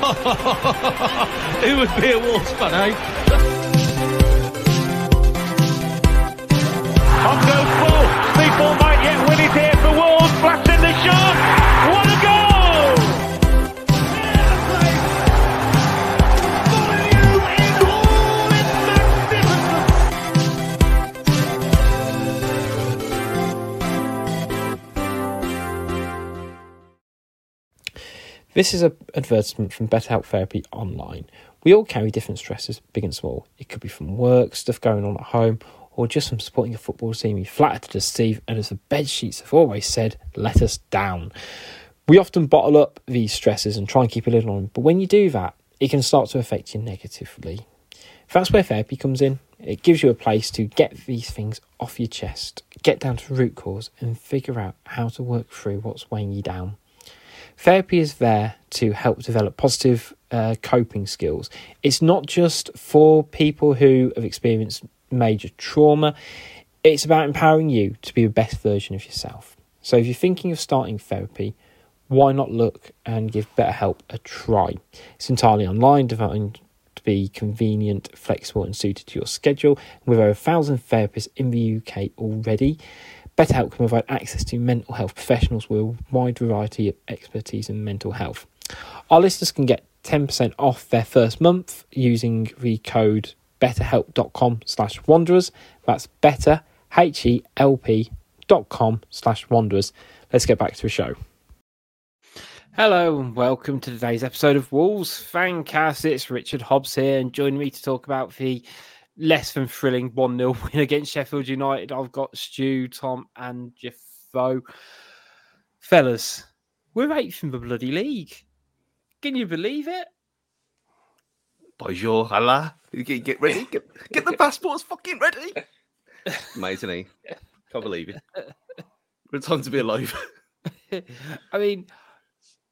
Who would be a Wolves fan, eh? On goes full. People might yet win it here for Wolves. Blasting the shot. This is an advertisement from BetterHelp Therapy Online. We all carry different stresses, big and small. It could be from work, stuff going on at home, or just from supporting a football team you flattered to deceive, and as the bed sheets have always said, let us down. We often bottle up these stresses and try and keep a lid on them, but when you do that, it can start to affect you negatively. That's where therapy comes in. It gives you a place to get these things off your chest, get down to root cause, and figure out how to work through what's weighing you down. Therapy is there to help develop positive uh, coping skills. It's not just for people who have experienced major trauma, it's about empowering you to be the best version of yourself. So if you're thinking of starting therapy, why not look and give BetterHelp a try? It's entirely online, designed to be convenient, flexible, and suited to your schedule. With over a thousand therapists in the UK already, BetterHelp can provide access to mental health professionals with a wide variety of expertise in mental health. Our listeners can get 10% off their first month using the code betterhelp.com slash wanderers. That's better, H-E-L-P dot com slash wanderers. Let's get back to the show. Hello and welcome to today's episode of Wolves Fancast. It's Richard Hobbs here and joining me to talk about the less than thrilling 1 0 win against Sheffield United. I've got Stu, Tom, and Jeffo. Fellas, we're eighth in the bloody league. Can you believe it? Bonjour, Allah. Get, get ready. Get, get the passports fucking ready. Amazing, eh? Can't believe it. What a time to be alive. I mean,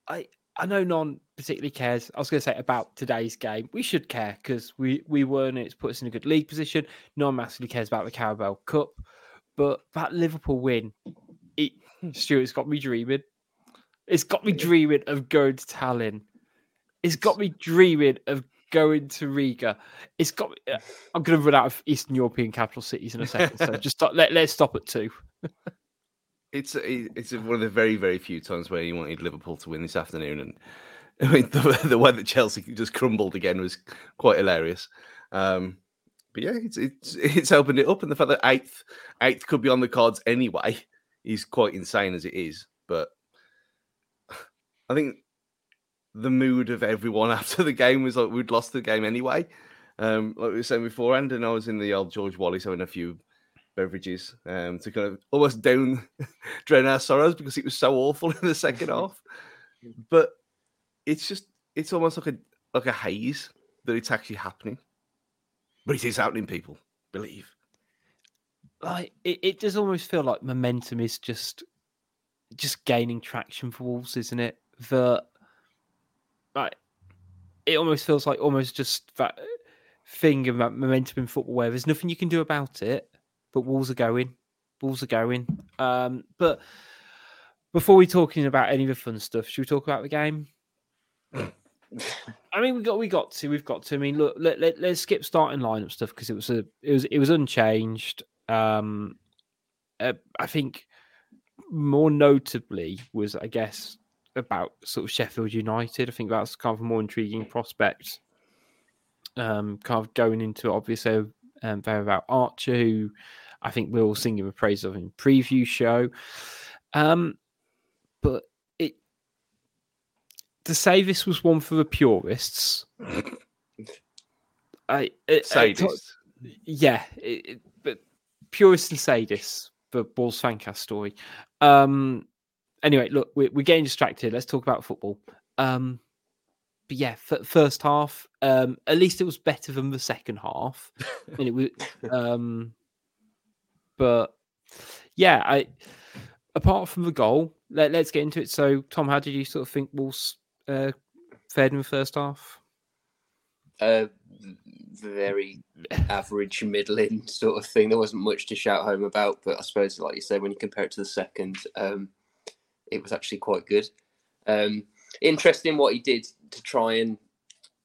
I I know none particularly cares. I was going to say about today's game. We should care because we we won. It's put us in a good league position. No one massively cares about the Carabao Cup, but that Liverpool win, it Stuart's got me dreaming. It's got me dreaming of going to Tallinn. It's got me dreaming of going to Riga. It's got. Me, uh, I'm going to run out of Eastern European capital cities in a second. So just stop, let let's stop at two. It's it's one of the very very few times where you wanted Liverpool to win this afternoon, and I mean the, the way that Chelsea just crumbled again was quite hilarious. Um, but yeah, it's it's it's opened it up, and the fact that eighth eighth could be on the cards anyway is quite insane as it is. But I think the mood of everyone after the game was like we'd lost the game anyway. Um, like we were saying beforehand, and I was in the old George Wallis having a few beverages um, to kind of almost down drain our sorrows because it was so awful in the second half. But it's just it's almost like a like a haze that it's actually happening. But it is happening, people. Believe. Like it, it does almost feel like momentum is just just gaining traction for Wolves, isn't it? That like it almost feels like almost just that thing about momentum in football where there's nothing you can do about it but Wolves are going. Wolves are going. Um, but before we talking about any of the fun stuff, should we talk about the game? I mean, we got we got to we've got to. I mean, look, let, let, us skip starting lineup stuff because it was a it was it was unchanged. Um, uh, I think more notably was I guess about sort of Sheffield United. I think that's kind of a more intriguing prospect. Um, kind of going into obviously um, there about Archer, who I think we'll sing him a praise of in preview show. Um, but to say this was one for the purists, I it, Sadists. yeah, it, it, but purists and sadists the Balls Fancast story. Um, anyway, look, we're, we're getting distracted. Let's talk about football. Um, but yeah, f- first half, um, at least it was better than the second half. and it was, um, but yeah, I apart from the goal, let, us get into it. So, Tom, how did you sort of think Wolves uh, fared in the first half? Uh, very average, middling sort of thing. There wasn't much to shout home about, but I suppose, like you said, when you compare it to the second, um, it was actually quite good. Um, interesting what he did to try and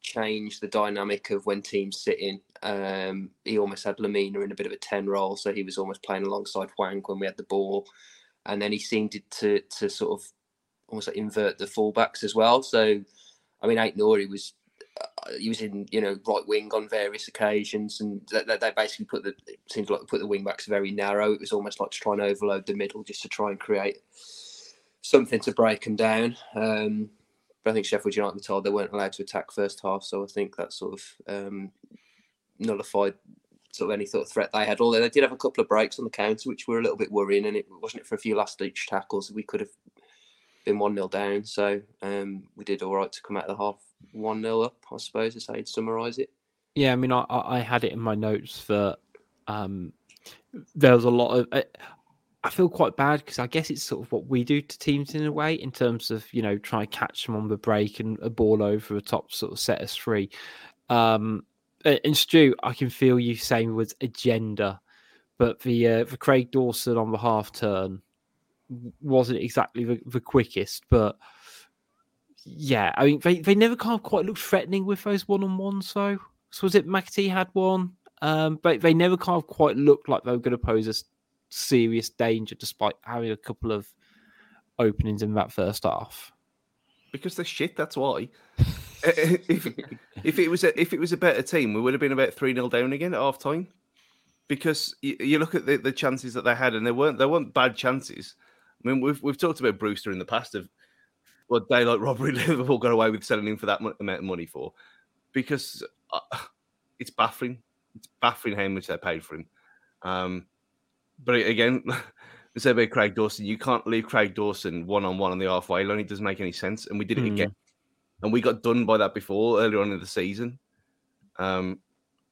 change the dynamic of when teams sit in. Um, he almost had Lemina in a bit of a 10 role, so he was almost playing alongside Hwang when we had the ball. And then he seemed to to sort of almost like invert the fullbacks as well. So, I mean, uh, he was in you know right wing on various occasions, and they, they basically put the seems like put the wing backs very narrow. It was almost like to try and overload the middle just to try and create something to break them down. Um, but I think Sheffield United were told they weren't allowed to attack first half, so I think that sort of um, nullified sort of any sort of threat they had. Although they did have a couple of breaks on the counter, which were a little bit worrying, and it wasn't it for a few last ditch tackles we could have been one 0 down. So um, we did all right to come out of the half one 0 up, I suppose, is how you'd summarise it. Yeah, I mean, I, I had it in my notes that um, there was a lot of. I feel quite bad because I guess it's sort of what we do to teams in a way, in terms of you know try and catch them on the break and a ball over the top, sort of set us free. Um, and Stu, I can feel you saying it was agenda, but the uh, the Craig Dawson on the half turn wasn't exactly the, the quickest, but yeah, I mean they, they never kind of quite looked threatening with those one on ones though. So was it McAtee had one? Um, but they never kind of quite looked like they were to pose a serious danger despite having a couple of openings in that first half. Because they're shit, that's why. if, if it was a, if it was a better team, we would have been about three 0 down again at half time. Because you, you look at the, the chances that they had, and they weren't they weren't bad chances. I mean, we've we've talked about Brewster in the past of what daylight robbery Liverpool got away with selling him for that amount of money for, because uh, it's baffling. It's baffling how much they paid for him. Um, but again, said about Craig Dawson, you can't leave Craig Dawson one on one on the halfway line. It doesn't make any sense. And we did it mm. again. And we got done by that before earlier on in the season. Um,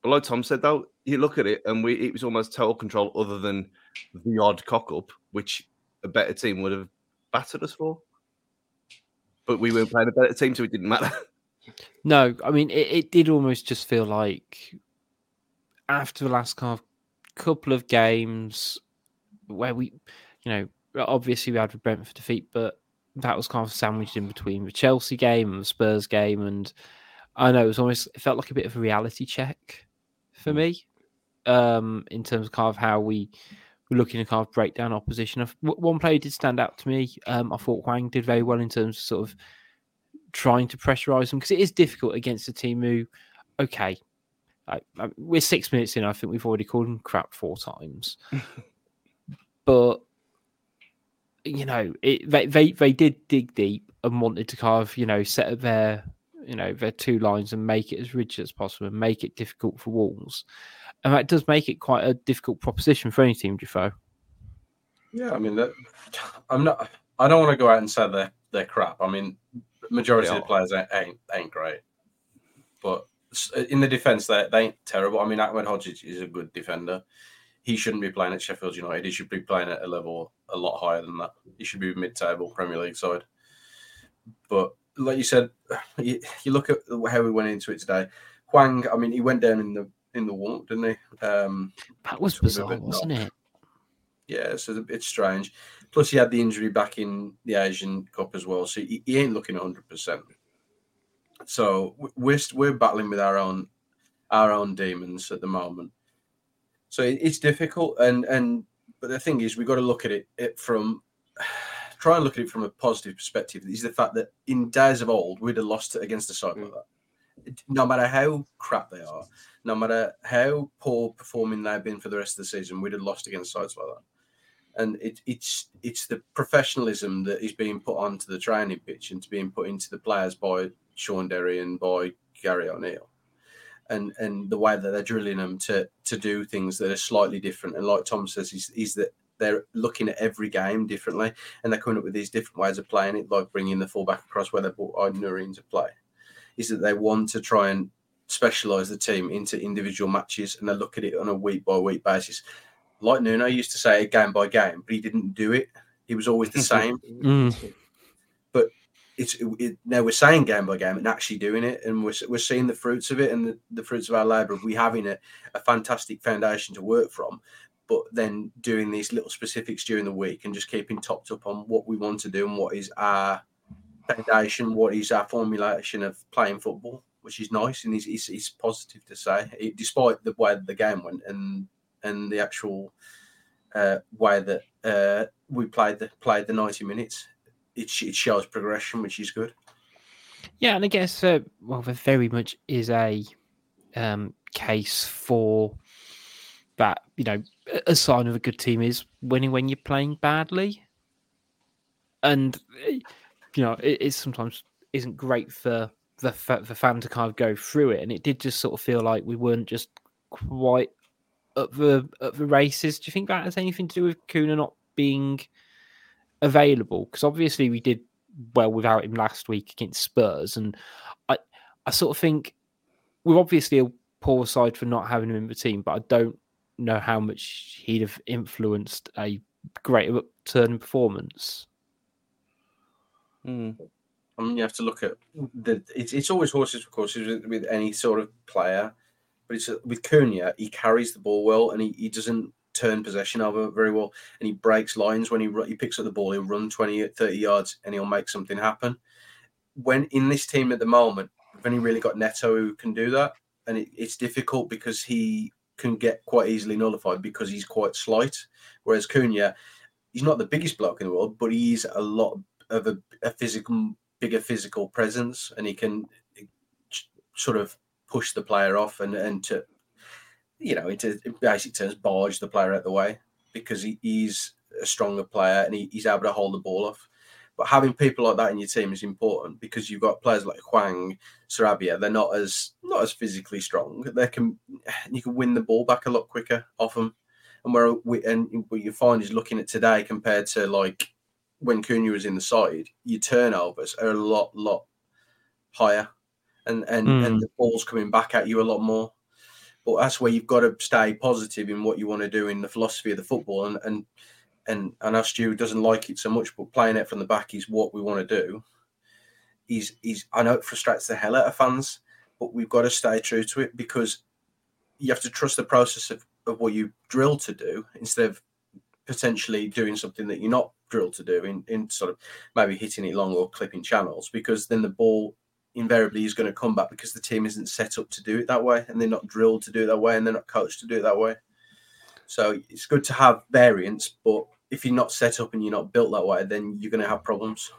but like Tom said, though, you look at it and we it was almost total control, other than the odd cock up, which a better team would have battered us for. But we were playing a better team, so it didn't matter. No, I mean it, it did almost just feel like after the last kind of couple of games where we, you know, obviously we had the Brentford defeat, but that was kind of sandwiched in between the Chelsea game and the Spurs game, and I know it was almost it felt like a bit of a reality check for me, um, in terms of kind of how we were looking to kind of break down opposition. One player did stand out to me. Um, I thought Hwang did very well in terms of sort of trying to pressurise them because it is difficult against a team who, okay, I, I, we're six minutes in. I think we've already called them crap four times, but you know, it, they, they they did dig deep and wanted to kind of you know set up their you know their two lines and make it as rigid as possible and make it difficult for Wolves, and that does make it quite a difficult proposition for any team, Jeffo. Yeah, I mean, that, I'm not. I don't want to go out and say they're they're crap. I mean, majority of the players ain't, ain't ain't great, but in the defence, they, they ain't terrible. I mean, Ahmedhodzic is a good defender. He shouldn't be playing at Sheffield United. He should be playing at a level a lot higher than that. He should be mid-table Premier League side. But like you said, you, you look at how we went into it today. Hwang, I mean, he went down in the in the warm, didn't he? Um, that was bizarre, wasn't it? Yeah, so it's strange. Plus, he had the injury back in the Asian Cup as well, so he, he ain't looking hundred percent. So we're we're battling with our own our own demons at the moment. So it's difficult, and and but the thing is, we've got to look at it, it from try and look at it from a positive perspective. Is the fact that in days of old, we'd have lost it against a side like that. No matter how crap they are, no matter how poor performing they've been for the rest of the season, we'd have lost against sides like that and it, it's it's the professionalism that is being put onto the training pitch and to being put into the players by Sean Derry and by Gary O'Neil. And, and the way that they're drilling them to to do things that are slightly different. And like Tom says, is, is that they're looking at every game differently, and they're coming up with these different ways of playing it, like bringing the fullback across where they brought Aït-Nouri into play. Is that they want to try and specialize the team into individual matches, and they look at it on a week by week basis. Like Nuno used to say, game by game, but he didn't do it. He was always the same. Mm. it's it, now we're saying game by game and actually doing it, and we're, we're seeing the fruits of it and the, the fruits of our labour. We having a, a fantastic foundation to work from, but then doing these little specifics during the week and just keeping topped up on what we want to do and what is our foundation, what is our formulation of playing football, which is nice and it's, it's, positive to say, it, despite the way the game went and and the actual uh, way that uh, we played the played the ninety minutes it, it shows progression, which is good. Yeah, and I guess uh, well, there very much is a um, case for that. You know, a sign of a good team is winning when you're playing badly, and eh, you know it, sometimes isn't great for the the fan to kind of go through it. And it did just sort of feel like we weren't just quite at the at the races. Do you think that has anything to do with Cunha not being available because obviously we did well without him last week against Spurs, and I I sort of think we're obviously a poor side for not having him in the team, but I don't know how much he'd have influenced a greater upturn in performance. Mm. I mean, you have to look at the. It's, it's always horses for courses with, with any sort of player, but it's with Cunha. He carries the ball well, and he, he doesn't turn possession over very well, and he breaks lines when he he picks up the ball. He'll run 20, 30 yards, and he'll make something happen. When in this team at the moment, we've only really got Neto who can do that, and it, it's difficult because he can get quite easily nullified because he's quite slight. Whereas Cunha, he's not the biggest bloke in the world, but he's a lot of a, a physical, bigger physical presence, and he can sort of push the player off and and to you know, into basic terms, barge the player out the way because he, he's a stronger player and he, he's able to hold the ball off. But having people like that in your team is important because you've got players like Hwang, Sarabia. They're not as not as physically strong. They can you can win the ball back a lot quicker off them. And where we and what you find is looking at today compared to like when Cunha was in the side, your turnovers are a lot lot higher, and and mm. and the ball's coming back at you a lot more. But that's where you've got to stay positive in what you want to do in the philosophy of the football. And and and and our Stu doesn't like it so much, but playing it from the back is what we want to do. He's he's I know it frustrates the hell out of fans, but we've got to stay true to it because you have to trust the process of, of what you drill to do instead of potentially doing something that you're not drilled to do in, in sort of maybe hitting it long or clipping channels because then the ball invariably is going to come back because the team isn't set up to do it that way and they're not drilled to do it that way and they're not coached to do it that way. So it's good to have variance, but if you're not set up and you're not built that way, then you're going to have problems.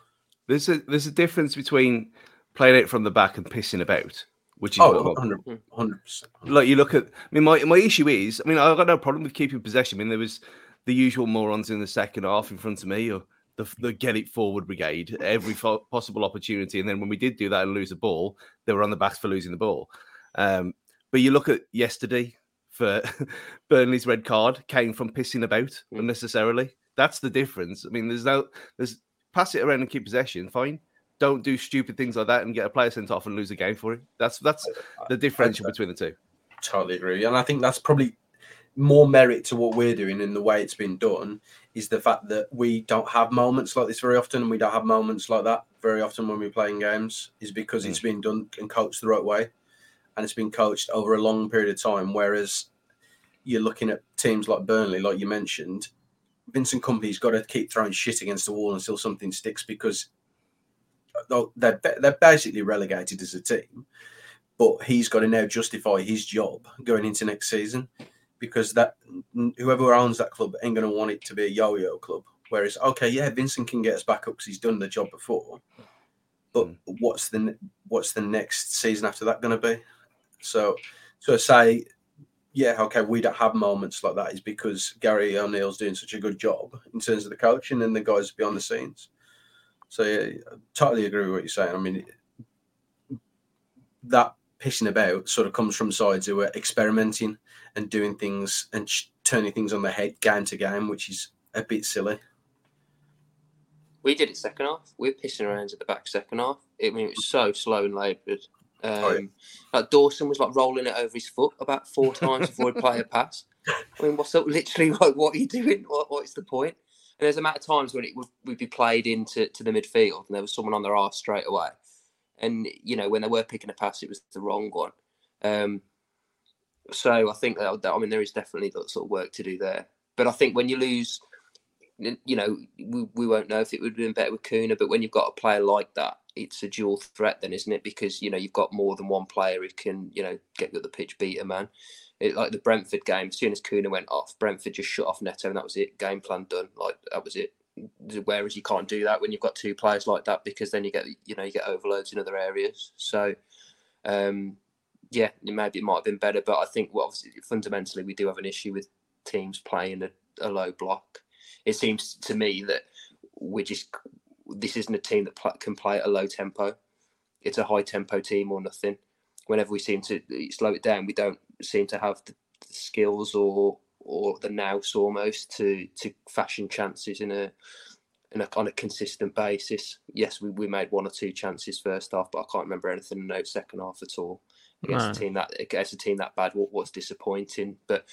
There's a there's a difference between playing it from the back and pissing about, which is oh, 100 percent. Like you look at, I mean, my my issue is, I mean, I've got no problem with keeping possession. I mean, there was the usual morons in the second half in front of me, or the, the get it forward brigade every fo- possible opportunity. And then when we did do that and lose a ball, they were on the backs for losing the ball. Um, but you look at yesterday for Burnley's red card came from pissing about mm. unnecessarily. That's the difference. I mean, there's no there's pass it around and keep possession, fine. Don't do stupid things like that and get a player sent off and lose a game for it. That's that's the differential between the two. Totally agree, and I think that's probably more merit to what we're doing and the way it's been done is the fact that we don't have moments like this very often and we don't have moments like that very often when we're playing games is because mm. it's been done and coached the right way and it's been coached over a long period of time whereas you're looking at teams like Burnley like you mentioned Vincent Kompany's got to keep throwing shit against the wall until something sticks because they're, they're basically relegated as a team but he's got to now justify his job going into next season because that whoever owns that club ain't going to want it to be a yo-yo club. Whereas, okay, yeah, Vincent can get us back up because he's done the job before, but mm. what's the what's the next season after that going to be? So, so I say, yeah, okay, we don't have moments like that is because Gary O'Neil's doing such a good job in terms of the coaching and the guys behind the scenes. So yeah, I totally agree with what you're saying. I mean, that pissing about sort of comes from sides who are experimenting and doing things and sh- turning things on their head game to game, which is a bit silly. We did it second half. We were pissing around at the back second half. I mean, it was so slow and laboured. Um, Oh, yeah. Like Dawson was like rolling it over his foot about four times before he'd play a pass. I mean, what's up? Literally, like, what are you doing? What, what's the point? And there's a amount of times when it would, would be played into to the midfield, and there was someone on their arse straight away. And you know, when they were picking a pass, it was the wrong one. Um, so I think that, I mean, there is definitely that sort of work to do there. But I think when you lose, you know, we, we won't know if it would have been better with Cunha. But when you've got a player like that, it's a dual threat, then, isn't it? Because you know you've got more than one player who can, you know, get the pitch, beat a man. It, like the Brentford game, as soon as Cunha went off, Brentford just shut off Neto, and that was it. Game plan done. Like that was it. Whereas you can't do that when you've got two players like that, because then you get, you know, you get overloads in other areas. So, um, yeah, maybe it might have been better, but I think well, obviously fundamentally we do have an issue with teams playing a, a low block. It seems to me that we're just this isn't a team that pl- can play at a low tempo. It's a high tempo team or nothing. Whenever we seem to slow it down, we don't seem to have the, the skills or or the nous almost to to fashion chances in a a on a consistent basis. Yes, we, we made one or two chances first half, but I can't remember anything in the second half at all against No. a team that against a team that bad. What was disappointing, but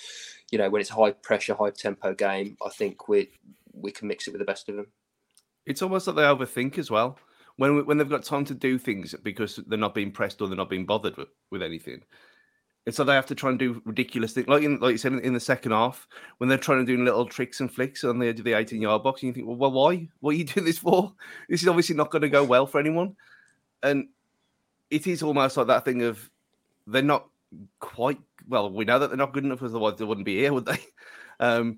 you know when it's a high pressure, high tempo game, I think we we can mix it with the best of them. It's almost like they overthink as well. When when they've got time to do things because they're not being pressed or they're not being bothered with, with anything. And so they have to try and do ridiculous things, like in, like you said in, in the second half, when they're trying to do little tricks and flicks on the edge of the 18 yard box, and you think, well, well, why? What are you doing this for? This is obviously not going to go well for anyone. And it is almost like that thing of they're not quite well. We know that they're not good enough, otherwise they wouldn't be here, would they? Um,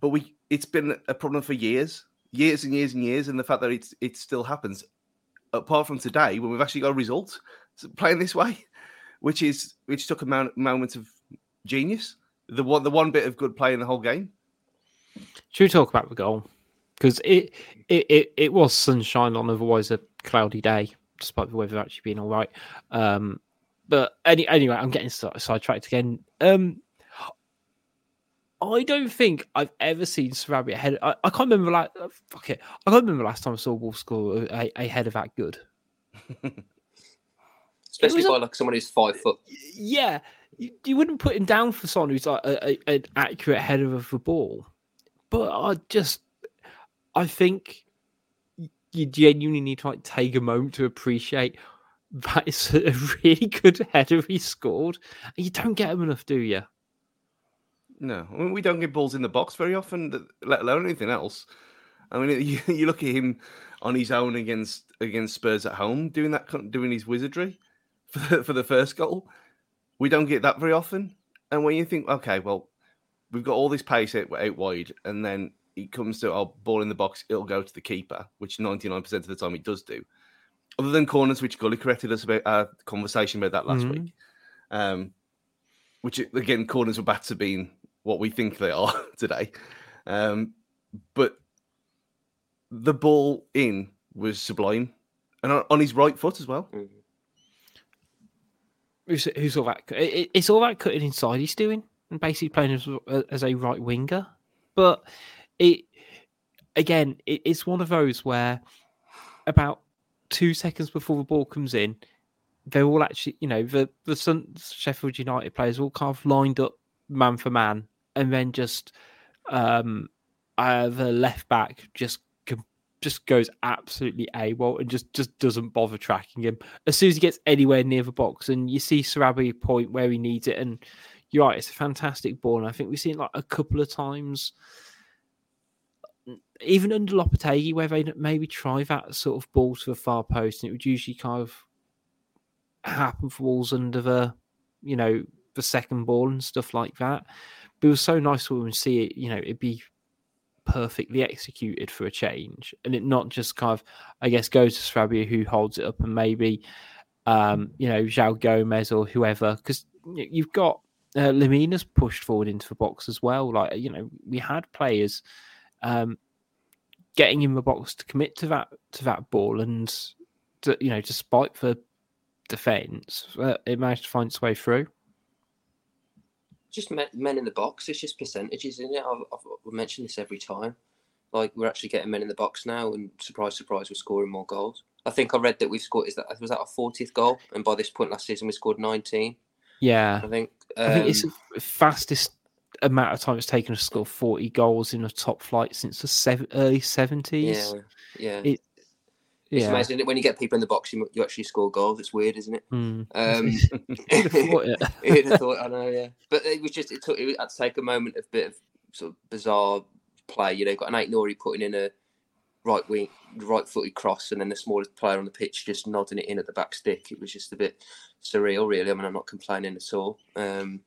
but we, it's been a problem for years, years and years and years, and the fact that it's it still happens, apart from today when we've actually got a result playing this way, which is which took a mo- moment of genius, the one the one bit of good play in the whole game. Should we talk about the goal? Because it, it it it was sunshine on otherwise a cloudy day, despite the weather actually being all right. Um, but any, anyway, I'm getting si- sidetracked again. Um, I don't think I've ever seen Sarabia head. I, I can't remember like fuck it. I can't remember last time I saw Wolf score a, a header that good. Especially was a- by like someone who's five foot. Yeah, you, you wouldn't put him down for someone who's like a, a, an accurate header of the ball, but I just, I think you genuinely need to like take a moment to appreciate that it's a really good header he scored. You don't get him enough, do you? No, I mean, we don't get balls in the box very often, let alone anything else. I mean, you, you look at him on his own against against Spurs at home, doing that, doing his wizardry for the, for the first goal. We don't get that very often. And when you think, okay, well, we've got all this pace out, out wide, and then it comes to our ball in the box, it'll go to the keeper, which 99% of the time it does do. Other than corners, which Gully corrected us about our conversation about that last Mhm. week. Um, which again, corners were back to being what we think they are today. Um, but the ball in was sublime, and on, on his right foot as well. Mhm. Who's, who's all that? it- it- It's all that cutting inside he's doing, and basically playing as, as a right winger. But it again, it, it's one of those where about two seconds before the ball comes in, they're all actually, you know, the the Sheffield United players all kind of lined up man for man, and then just um, uh, the left back just just goes absolutely AWOL and just just doesn't bother tracking him. As soon as he gets anywhere near the box, and you see Sarabia point where he needs it, and you're right, it's a fantastic ball, and I think we've seen like a couple of times, even under Lopetegui, where they maybe try that sort of ball to the far post, and it would usually kind of happen for balls under the, you know, the second ball and stuff like that. But it was so nice to see it, you know, it'd be perfectly executed for a change, and it not just kind of, I guess, goes to Sarabia who holds it up, and maybe, um, you know, João Gomes or whoever, because you've got uh, Lemina's pushed forward into the box as well. Like you know, we had players um, getting in the box to commit to that to that ball, and to, you know, despite the defence, uh, it managed to find its way through. just men, men in the box. It's just percentages, isn't it? I've, I've mentioned this every time. Like we're actually getting men in the box now, and surprise, surprise, we're scoring more goals. I think I read that we've scored. Is that was that our fortieth goal? And by this point last season, we scored nineteen. Yeah, I think. Um, I think it's the fastest amount of time it's taken to score forty goals in a top flight since the seven, early seventies. yeah, yeah. It, It's amazing when you get people in the box, you, you actually score goals. It's weird, isn't it? Mm. Um, Who'd have thought? Who'd have thought? I know, yeah. But it was just it took it had to take a moment of bit of sort of bizarre play. You know, got an Aït-Nouri putting in a right wing, right footed cross, and then the smallest player on the pitch just nodding it in at the back stick. It was just a bit surreal, really. I mean, I'm not complaining at all. Um,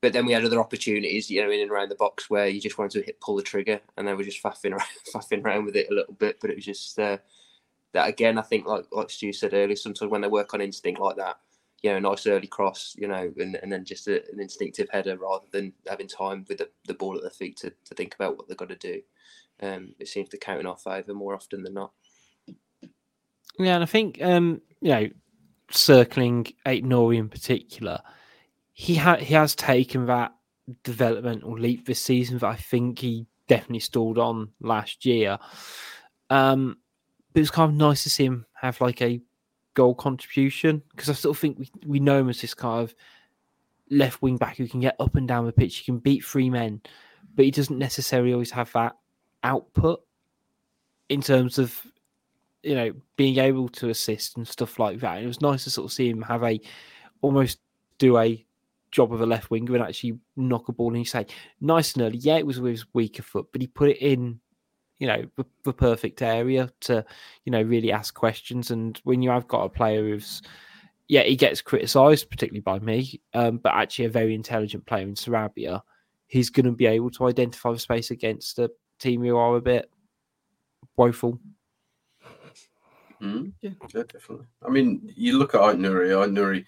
but then we had other opportunities, you know, in and around the box where you just wanted to hit pull the trigger, and they were just faffing around, faffing around with it a little bit. But it was just uh, that again. I think, like like Stu said earlier, sometimes when they work on instinct like that, you know, a nice early cross, you know, and, and then just a, an instinctive header rather than having time with the, the ball at their feet to, to think about what they've got to do. Um, it seems to count in our favour more often than not. Yeah, and I think um, you know, circling Aït-Nouri in particular, he ha- he has taken that developmental leap this season that I think he definitely stalled on last year. Um, but it was kind of nice to see him have like a goal contribution because I still think we, we know him as this kind of left wing back who can get up and down the pitch, he can beat three men, but he doesn't necessarily always have that output in terms of you know being able to assist and stuff like that. And it was nice to sort of see him have a almost do a job of a left winger and actually knock a ball and you say nice and early. Yeah, it was with his weaker foot, but he put it in, you know, the, the perfect area to, you know, really ask questions. And when you have got a player who's yeah, he gets criticised, particularly by me, um, but actually a very intelligent player in Sarabia, he's going to be able to identify the space against a team who are a bit woeful. Mm, yeah, yeah, definitely. I mean, you look at Aït-Nouri, Ait Nuri,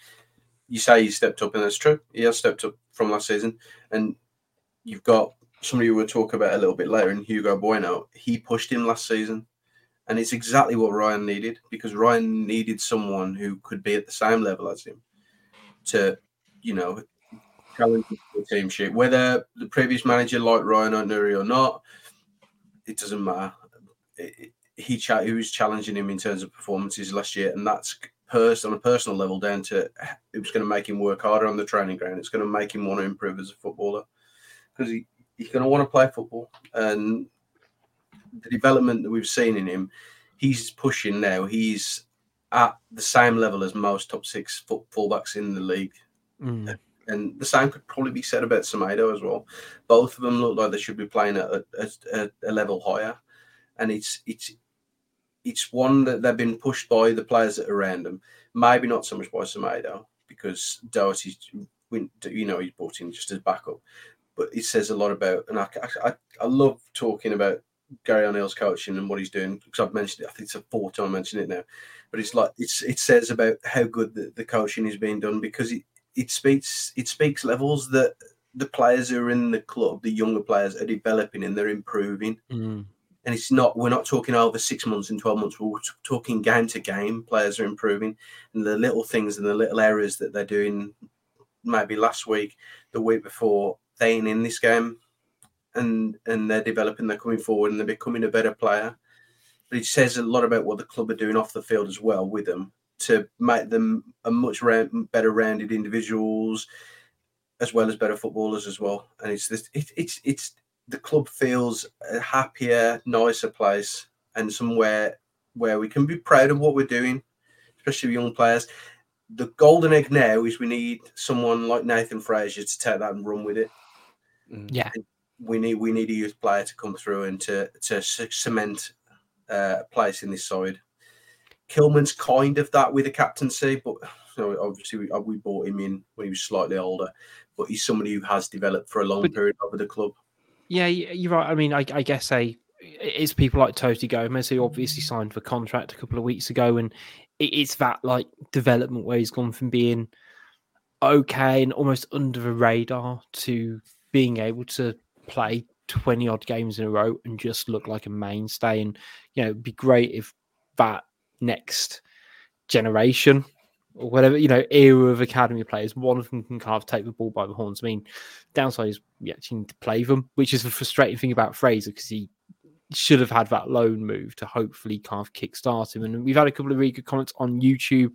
you say he stepped up, and that's true. He has stepped up from last season. And you've got somebody we'll talk about a little bit later in Hugo Bueno. He pushed him last season. And it's exactly what Ryan needed because Ryan needed someone who could be at the same level as him to, you know, challenge the team sheet. Whether the previous manager liked Ryan O'Neary or not, it doesn't matter. It, he cha- he was challenging him in terms of performances last year, and that's pers- on a personal level down to it was going to make him work harder on the training ground. It's going to make him want to improve as a footballer because he, he's going to want to play football and the development that we've seen in him, he's pushing now. He's at the same level as most top six full- fullbacks in the league. Mm. And the same could probably be said about Semedo as well. Both of them look like they should be playing at a, a, a level higher. And it's it's it's one that they've been pushed by the players that are around them. Maybe not so much by Semedo because Doherty's, you know, he's brought in just as backup. But it says a lot about, and I, I, I love talking about Gary O'Neil's coaching and what he's doing because I've mentioned it. I think it's a fourth time I mentioned it now, but it's like it's it says about how good the, the coaching is being done because it it speaks it speaks levels that the players who are in the club, the younger players, are developing and they're improving. Mm. And it's not we're not talking oh, over six months and twelve months. We're talking game to game. Players are improving, and the little things and the little areas that they're doing, maybe last week, the week before, they ain't in this game and and they're developing, they're coming forward, and they're becoming a better player. But it says a lot about what the club are doing off the field as well with them to make them a much better rounded individuals, as well as better footballers as well. And it's this, it, it's it's the club feels a happier, nicer place, and somewhere where we can be proud of what we're doing, especially with young players. The golden egg now is we need someone like Nathan Fraser to take that and run with it. Yeah. we need we need a youth player to come through and to to cement uh, a place in this side. Kilman's kind of that with a captaincy, but you know, obviously we, we bought him in when he was slightly older. But he's somebody who has developed for a long But- period over the club. Yeah, you're right. I mean, I, I guess a it's people like Toti Gomes who obviously signed for contract a couple of weeks ago, and it, it's that like development where he's gone from being okay and almost under the radar to being able to play 20 odd games in a row and just look like a mainstay. And, you know, it'd be great if that next generation or whatever, you know, era of academy players, one of them can kind of take the ball by the horns. I mean, downside is we actually need to play them, which is the frustrating thing about Fraser because he should have had that loan move to hopefully kind of kickstart him. And we've had a couple of really good comments on YouTube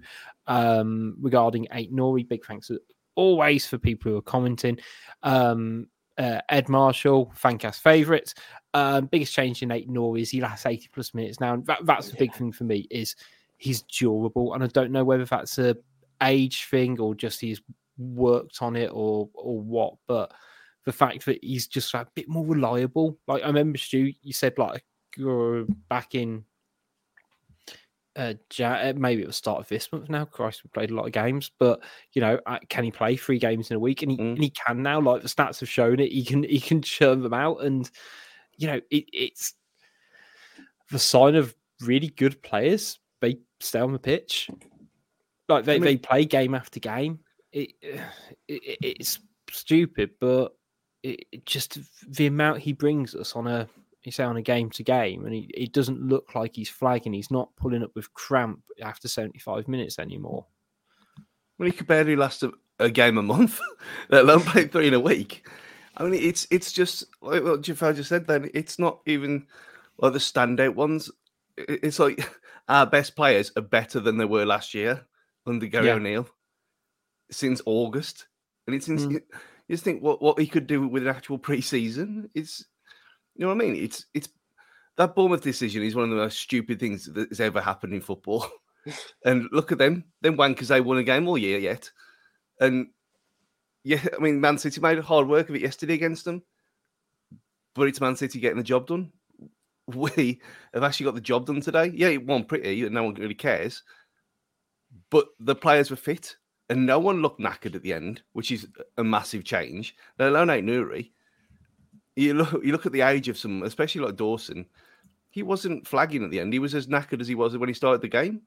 um, regarding Aït-Nouri. Big thanks always for people who are commenting. Um, uh, Ed Marshall, Fancast favourites. Um, biggest change in Aït-Nouri is he lasts 80 plus minutes now. And that, that's the big thing for me is he's durable. And I don't know whether that's a age thing or just he's worked on it or or what, but the fact that he's just a bit more reliable. Like I remember Stu, you said like you're back in uh, maybe it was start of this month now. Christ, we played a lot of games, but you know, uh, can he play three games in a week? And he, mm. and he can now. Like the stats have shown it, he can he can churn them out, and you know, it, it's the sign of really good players. Stay on the pitch, like they, I mean, they play game after game. It, it it's stupid, but it, it just the amount he brings us on a you say on a game to game, and he, he doesn't look like he's flagging. He's not pulling up with cramp after 75 minutes anymore. Well, he could barely last a, a game a month, let alone play three in a week. I mean, it's it's just like what Jafar just said. Then it's not even like the standout ones. It's like our best players are better than they were last year under Gary yeah. O'Neil since August, and it's mm. you just think what what he could do with an actual preseason. It's you know what I mean? It's it's that Bournemouth decision is one of the most stupid things that has ever happened in football. and look at them, them wankers. They won a game all year yet, and yeah, I mean, Man City made hard work of it yesterday against them, but it's Man City getting the job done. We have actually got the job done today. Yeah, it won pretty, and no one really cares. But the players were fit, and no one looked knackered at the end, which is a massive change. Let alone Aït-Nouri you look you look at the age of some, especially like Dawson. He wasn't flagging at the end. He was as knackered as he was when he started the game.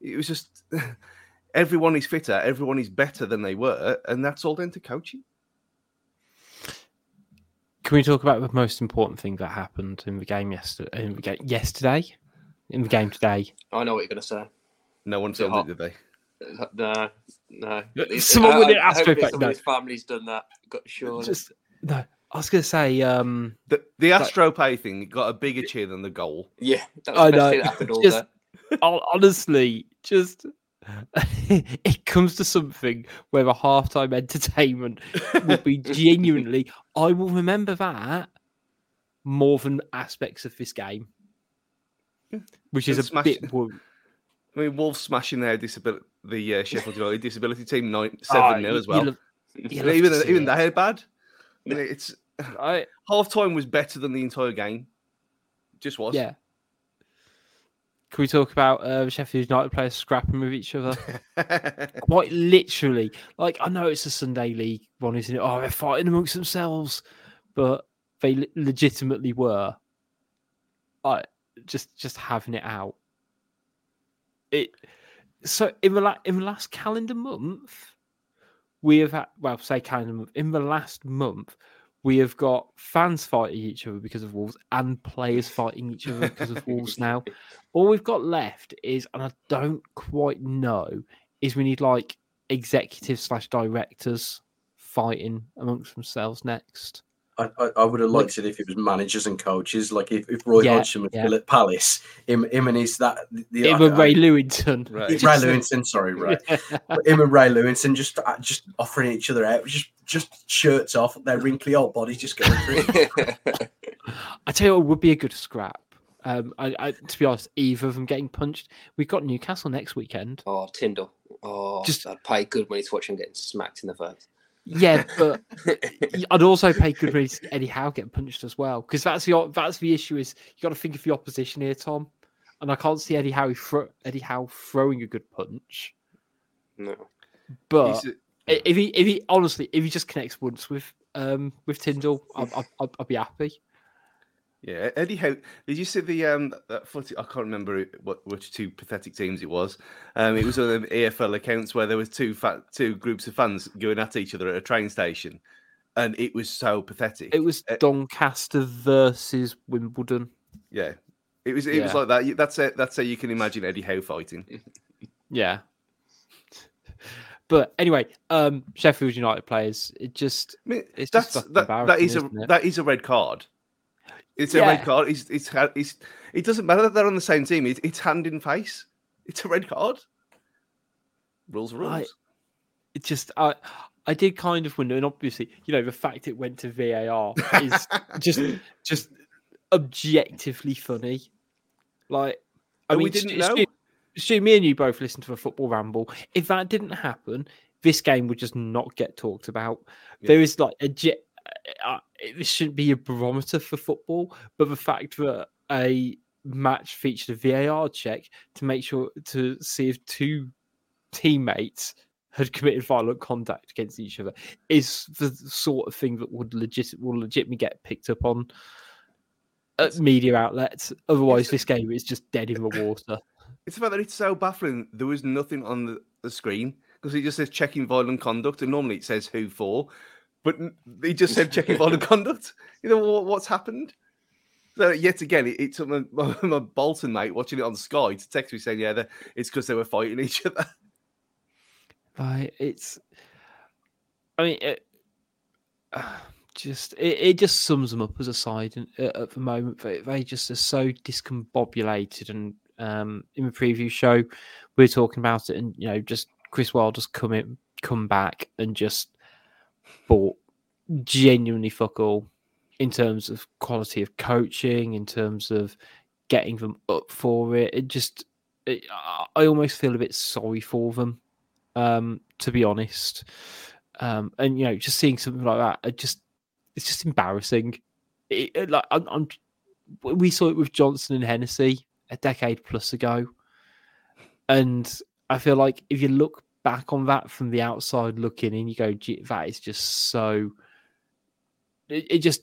It was just everyone is fitter, everyone is better than they were, and that's all down to coaching. Can we talk about the most important thing that happened in the game yesterday? In the game yesterday, in the game today. I know what you're going to say. No one filmed it, did they? No, no. Someone with it aspect. No. His family's done that. Got sure. Just no. I was going to say um, the the Astro Pay thing got a bigger cheer than the goal. Yeah, that was I know. just, honestly, just it comes to something where the halftime entertainment will be genuinely. I will remember that more than aspects of this game, which is a smash, bit. I mean, Wolves smashing their disability, the uh, Sheffield United disability team nine seven 0 as well. even even they had bad. It's I, half time was better than the entire game. Just was. Yeah. Can we talk about uh, Sheffield United players scrapping with each other? Quite literally. Like, I know it's a Sunday league one, isn't it? Oh, they're fighting amongst themselves. But they legitimately were. Like, just just having it out. It so in the, la- in the last calendar month, we have had well, say calendar month, in the last month, we have got fans fighting each other because of Wolves and players fighting each other because of Wolves now. All we've got left is, and I don't quite know, is we need like executives slash directors fighting amongst themselves next. I, I, I, would have liked it if it was managers and coaches. Like if, if Roy yeah, Hodgson was yeah. still at Palace, him, him and his that the him and Ray Lewington, right. Ray Lewington, sorry, right, yeah. him and Ray Lewington just uh, just offering each other out, just just shirts off, their wrinkly old bodies just going through. I tell you what would be a good scrap. Um, I, I, to be honest, either of them getting punched. We've got Newcastle next weekend. Oh, Tindall. Oh, just I'd pay good money to watch him getting smacked in the face. Yeah, but I'd also pay good money to Eddie Howe getting punched as well because that's the that's the issue is you got to think of the opposition here, Tom. And I can't see Eddie Howe thro- Eddie Howe throwing a good punch. No, but if he if he honestly if he just connects once with um with Tindall, I'll, I'll, I'll be happy. Yeah, Eddie Howe. Did you see the um that footy? I can't remember what which two pathetic teams it was. Um, it was one of the EFL accounts where there was two fa- two groups of fans going at each other at a train station, and it was so pathetic. It was Doncaster versus Wimbledon. Yeah, it was. It yeah. was like that. That's it. That's how you can imagine Eddie Howe fighting. yeah. But anyway, um, Sheffield United players, it just I mean, It's that's just that, that is a that is a red card. It's a Yeah. red card. It's, it's it's it doesn't matter that they're on the same team. It's, it's hand in face. It's a red card. Rules are rules. I- it just I I did kind of wonder, and obviously, you know, the fact it went to VAR is just just objectively funny. Like, I Oh, we mean, didn't know? Stu, me and you both listened to a football ramble. If that didn't happen, this game would just not get talked about. Yeah. There is like a jet. Uh, this shouldn't be a barometer for football, but the fact that a match featured a VAR check to make sure to see if two teammates had committed violent contact against each other is the sort of thing that would legit will legitimately get picked up on at media outlets. Otherwise, this game is just dead in the water. It's the fact that it's so baffling. There was nothing on the, the screen because it just says checking violent conduct, and normally it says who for, but it just said checking violent conduct. You know what, what's happened? So yet again, it, it took my, my, my Bolton mate watching it on Sky to text me saying, "Yeah, it's because they were fighting each other." Like it's, I mean, it, just it, it just sums them up as a side and- uh, at the moment. They, they just are so discombobulated. And um, in the preview show, we were talking about it, and you know, just Chris Wilder's come in, come back, and just bought genuinely fuck all in terms of quality of coaching, in terms of getting them up for it. It just, it, I- I almost feel a bit sorry for them um, to be honest. Um, and you know, just seeing something like that, it just it's just embarrassing. It, it- like I'm, I'm, we saw it with Johnson and Hennessey a decade plus ago, and I feel like if you look back on that from the outside looking in, you go, "Gee, that is just so. It, it just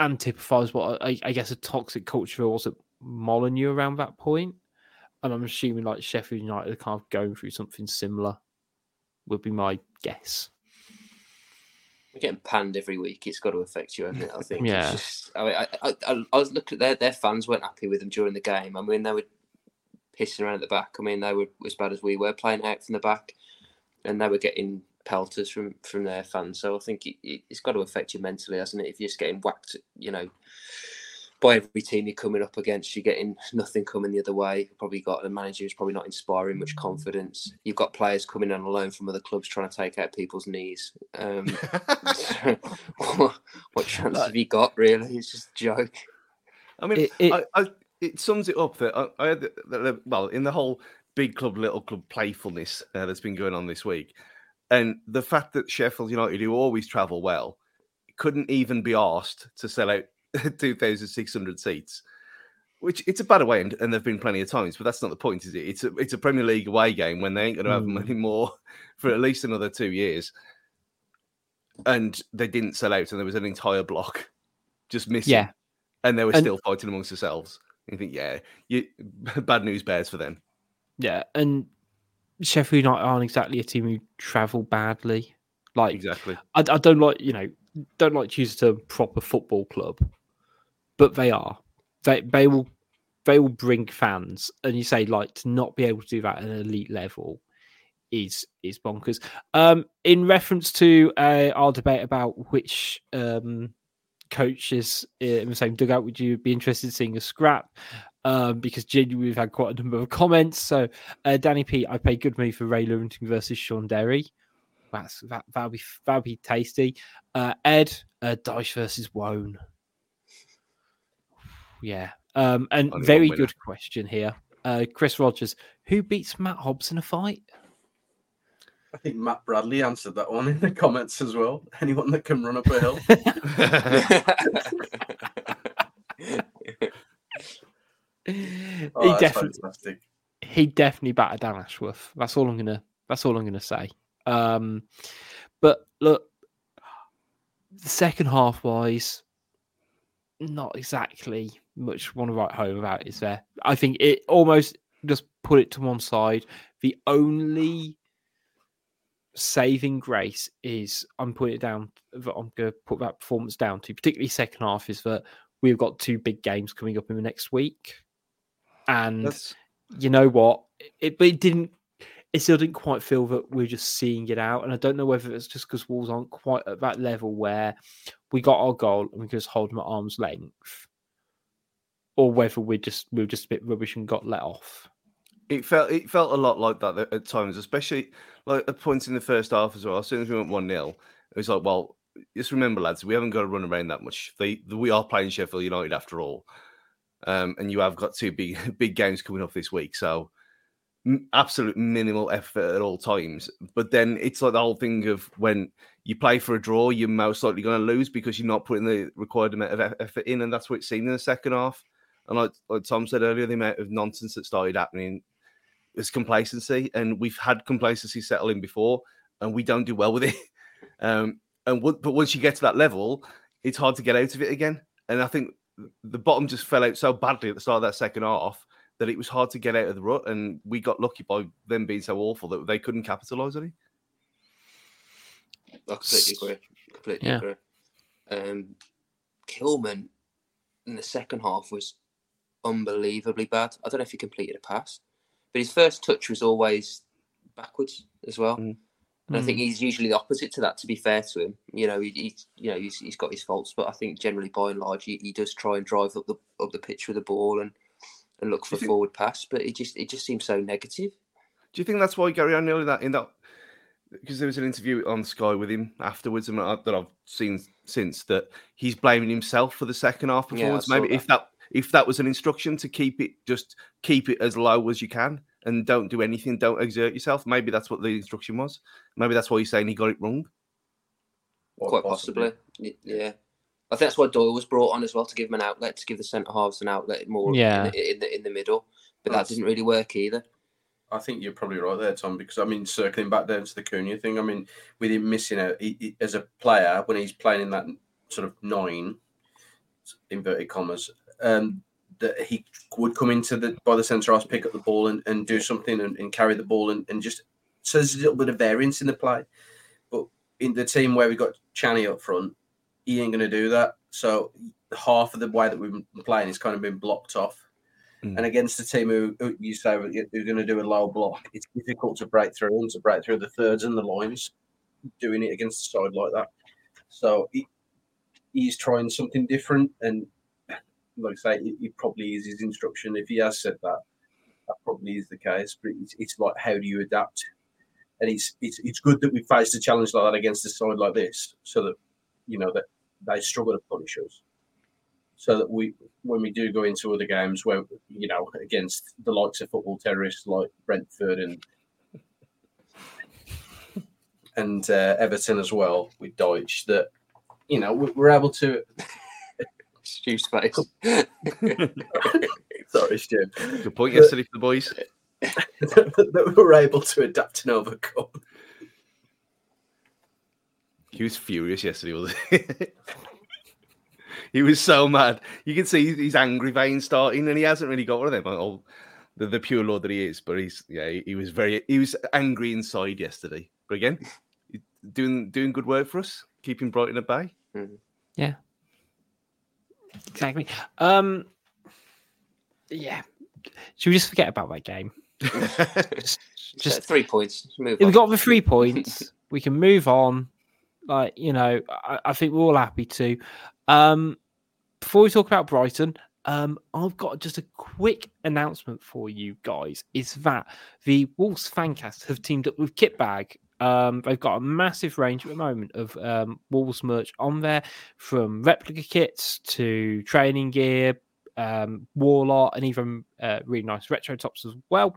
antipifies what I, I guess a toxic culture was at Molineux around that point and I'm assuming like Sheffield United are kind of going through something similar. Would be my guess. We're getting panned every week. It's got to affect you, hasn't it? I think. Yeah. Just, I, mean, I, I, I, I was looking at their their fans weren't happy with them during the game. I mean, they were pissing around at the back. I mean, they were as bad as we were playing out from the back, and they were getting pelters from from their fans. So I think it, it, it's got to affect you mentally, hasn't it? If you're just getting whacked, you know, by every team you're coming up against, you're getting nothing coming the other way. You've probably got a manager who's probably not inspiring much confidence. You've got players coming on alone from other clubs trying to take out people's knees. Um, so what, what chance have you got, really? It's just a joke. I mean, It- it- I, I, it sums it up that I, I had the, the, the- well in the whole big club, little club playfulness uh, that's been going on this week, and the fact that Sheffield United, who always travel well, couldn't even be asked to sell out two thousand six hundred seats. Which it's a bad away, and, and there've been plenty of times, but that's not the point, is it? It's a it's a Premier League away game when they ain't going to have them Mm. anymore for at least another two years, and they didn't sell out, and there was an entire block just missing Yeah, and they were And- still fighting amongst themselves. You think, yeah, you bad news bears for them. yeah, and Sheffield United aren't exactly a team who travel badly. Like Exactly. I, I don't like you know don't like to use the term proper football club, but they are. They they will they will bring fans, and you say like to not be able to do that at an elite level is is bonkers. Um, in reference to uh, our debate about which um coaches in the same dugout would you be interested in seeing a scrap? Um, because genuinely we've had quite a number of comments. So uh, Danny P, I pay good money for Ray Lewington versus Shaun Derry. That's that that'll be that'll be tasty. Uh, Ed, uh, Dyche versus Woan. Yeah. Um, and Only very good question here. Uh, Chris Rogers, who beats Matt Hobbs in a fight? I think Matt Bradley answered that one in the comments as well. Anyone that can run up a hill. Oh, he definitely fantastic. he definitely battered Dan Ashworth. That's all I'm gonna. That's all I'm gonna say. Um, but look, the second half wise, not exactly much want to write home about. Is there? I think it almost just put it to one side. The only saving grace is I'm putting it down. that I'm going to put that performance down to, particularly second half, is that we've got two big games coming up in the next week, and That's you know what? It, but it didn't. it still didn't quite feel that we're just seeing it out. And I don't know whether it's just because Wolves aren't quite at that level where we got our goal and we can just hold them at arm's length, or whether we're just we are just a bit rubbish and got let off. It felt it felt a lot like that at times, especially like at points in the first half as well. As soon as we went one 0 it was like, well, just remember, lads, we haven't got to run around that much. They, we are playing Sheffield United after all, um, and you have got two big big games coming up this week, so absolute minimal effort at all times. But then it's like the whole thing of when you play for a draw, you're most likely going to lose because you're not putting the required amount of effort in, and that's what it's seen in the second half. And like, like Tom said earlier, the amount of nonsense that started happening is complacency, and we've had complacency settle in before, and we don't do well with it. Um, and w- but once you get to that level, it's hard to get out of it again. And I think the bottom just fell out so badly at the start of that second half that it was hard to get out of the rut, and we got lucky by them being so awful that they couldn't capitalise on it. I completely agree. Completely yeah. agree. Um, Kilman in the second half was unbelievably bad. I don't know if he completed a pass, but his first touch was always backwards as well. Mm. And I think mm. he's usually the opposite to that. To be fair to him, you know, he, he's you know he's, he's got his faults, but I think generally by and large he, he does try and drive up the up the pitch with the ball and and look for think, forward pass, but it just it just seems so negative. Do you think that's why Gary O'Neil that in that because there was an interview on Sky with him afterwards and that I've seen since that he's blaming himself for the second half performance. Yeah, Maybe that. if that if that was an instruction to keep it just keep it as low as you can and don't do anything, don't exert yourself. Maybe that's what the instruction was. Maybe that's why he's saying he got it wrong. Quite possibly. possibly. Yeah. I think that's why Doyle was brought on as well to give him an outlet, to give the centre halves an outlet more yeah. in, the, in the in the middle. But that's, that didn't really work either. I think you're probably right there, Tom, because I mean, circling back down to the Cunha thing, I mean, with him missing out he, he, as a player when he's playing in that sort of nine, inverted commas, um, that he would come into the by the centre half, pick up the ball and, and do something and, and carry the ball and, and just so there's a little bit of variance in the play. But in the team where we got Channy up front, he ain't going to do that. So half of the way that we've been playing is kind of been blocked off. Mm. And against a team who, who you say who are going to do a low block, it's difficult to break through and to break through the thirds and the lines doing it against the side like that. So he, he's trying something different. And like I say, it, it, probably is his instruction. If he has said that, that probably is the case. But it's, it's like, how do you adapt? And it's, it's it's good that we faced a challenge like that against a side like this, so that you know that they struggle to punish us. So that we, when we do go into other games where you know against the likes of football terrorists like Brentford and and uh, Everton as well with Dyche, that you know we're able to. Stu's face. Sorry, Stu. Good point yesterday for the boys. that we were able to adapt and overcome. He was furious yesterday, wasn't he? he was so mad. You can see his angry vein starting, and he hasn't really got one of them. Oh, the, the pure lord that he is, but he's yeah, he, he was very he was angry inside yesterday. But again, doing doing good work for us, keeping Brighton at bay. Mm-hmm. Yeah, exactly. Um, yeah. Should we just forget about that game? just, just three points. Move we got the three points. we can move on. Like, you know, I, I think we're all happy to. Um, before we talk about Brighton, um, I've got just a quick announcement for you guys. Is that the Wolves Fancast have teamed up with Kitbag. Um, they've got a massive range at the moment of um, Wolves merch on there, from replica kits to training gear, um, art, and even uh, really nice retro tops as well.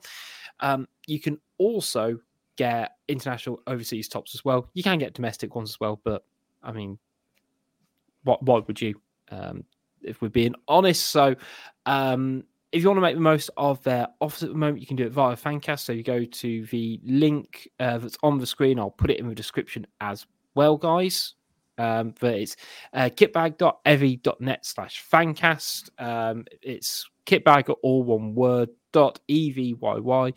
Um, you can also get international overseas tops as well. You can get domestic ones as well, but I mean, what why would you? Um, if we're being honest, so um, if you want to make the most of their offers at the moment, you can do it via Fancast. So you go to the link uh, that's on the screen. I'll put it in the description as well, guys. Um, but it's uh, kitbag.evie.net slash fancast. Um, it's kitbag, all one word, dot evyyy.net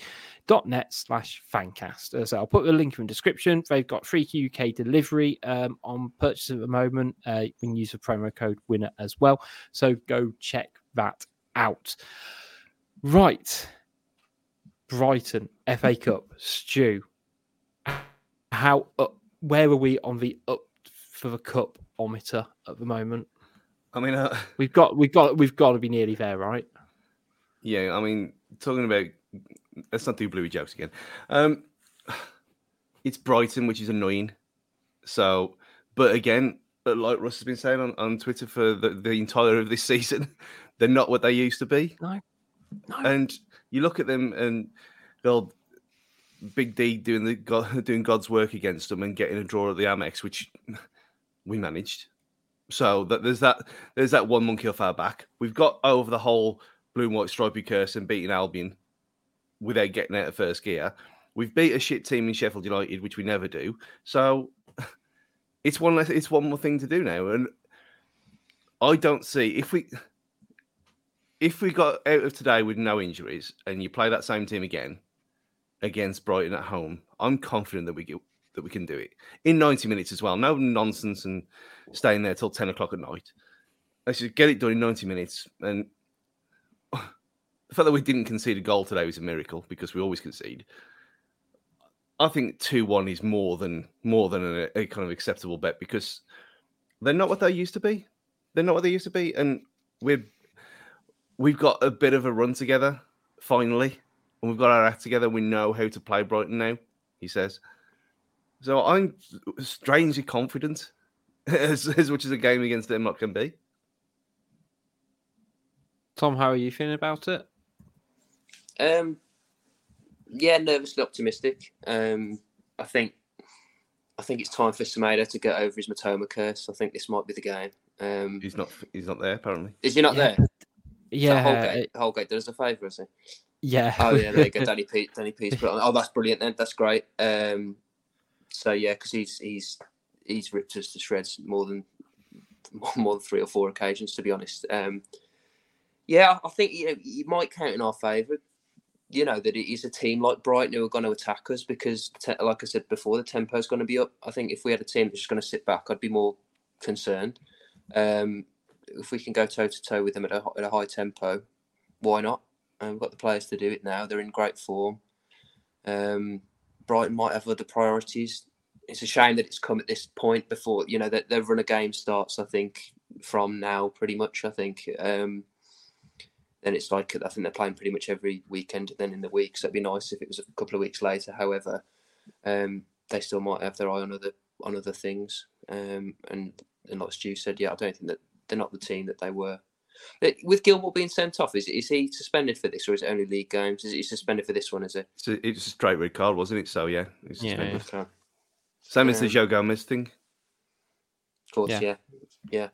slash fancast. So I'll put the link in the description. They've got free UK delivery um, on purchase at the moment. Uh, you can use the promo code winner as well. So go check that out. Right. Brighton, FA Cup, Stu. How up, where are we on the up for the cup ometer at the moment? I mean, uh, We've got we've got we've got to be nearly there, right? yeah, I mean, talking about let's not do bluey jokes again. Um, it's Brighton, which is annoying. So, but again, like Russ has been saying on, on Twitter for the, the entire of this season, they're not what they used to be. No, no. And you look at them and they'll Big D doing the God, doing God's work against them and getting a draw at the Amex, which we managed. So that there's that there's that one monkey off our back. We've got over the whole blue and white stripy curse and beating Albion without getting out of first gear. We've beat a shit team in Sheffield United, which we never do. So it's one less, it's one more thing to do now. And I don't see if we if we got out of today with no injuries and you play that same team again against Brighton at home, I'm confident that we get that we can do it in 90 minutes as well. No nonsense and staying there till 10 o'clock at night. Let's just get it done in 90 minutes. And the fact that we didn't concede a goal today was a miracle because we always concede. I think 2 1 is more than more than a, a kind of acceptable bet because they're not what they used to be. They're not what they used to be. And we're we've got a bit of a run together finally, and we've got our act together. We know how to play Brighton now. He says. So I'm strangely confident, as, as much as a game against them can be. Tom, how are you feeling about it? Um, yeah, nervously optimistic. Um, I think, I think it's time for Semedo to get over his Mitoma curse. I think this might be the game. Um, He's not. He's not there apparently. is he not Yeah, there? Yeah, Holgate, Holgate does a favour, is he? yeah. Oh yeah, there you go, Danny P. Danny P's put on. Oh, that's brilliant. Then that's great. Um, so yeah, because he's he's he's ripped us to shreds more than more than three or four occasions, to be honest. Um, yeah, I think you know you might count in our favour. You know that it is a team like Brighton who are going to attack us because, te- like I said before, the tempo is going to be up. I think if we had a team that's just going to sit back, I'd be more concerned. Um, if we can go toe to toe with them at a, at a high tempo, why not? And we've got the players to do it now. They're in great form. Um, Brighton might have other priorities. It's a shame that it's come at this point before you know that their run of game starts. I think from now, pretty much. I think. Um, then it's like I think they're playing pretty much every weekend. Then in the week, so it'd be nice if it was a couple of weeks later. However, um, they still might have their eye on other on other things. Um, and and like Stu said, yeah, I don't think that they're not the team that they were. With Gilmour being sent off, is is he suspended for this, or is it only league games? Is he suspended for this one? Is it? So it's a straight red card, wasn't it? So yeah, it's Yeah, suspended. Okay. Same as the Um, Joe Gomez thing. Of course, Yeah. yeah, yeah.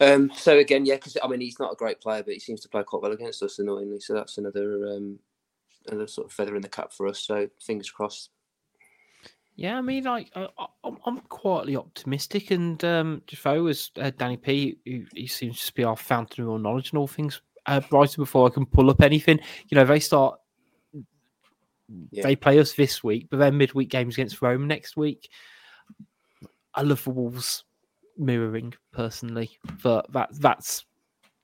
Um, so again, yeah, because I mean he's not a great player, but he seems to play quite well against us, annoyingly. So that's another um, another sort of feather in the cap for us. So fingers crossed. Yeah, I mean, like I, I- I'm, I'm quietly optimistic, and um, Defoe uh, Danny P. Who, he seems to be our fountain of all knowledge and all things. Uh, Brighton, before I can pull up anything, you know, they start. Yeah. They play us this week, but then midweek games against Rome next week. I love the Wolves mirroring personally, but that that's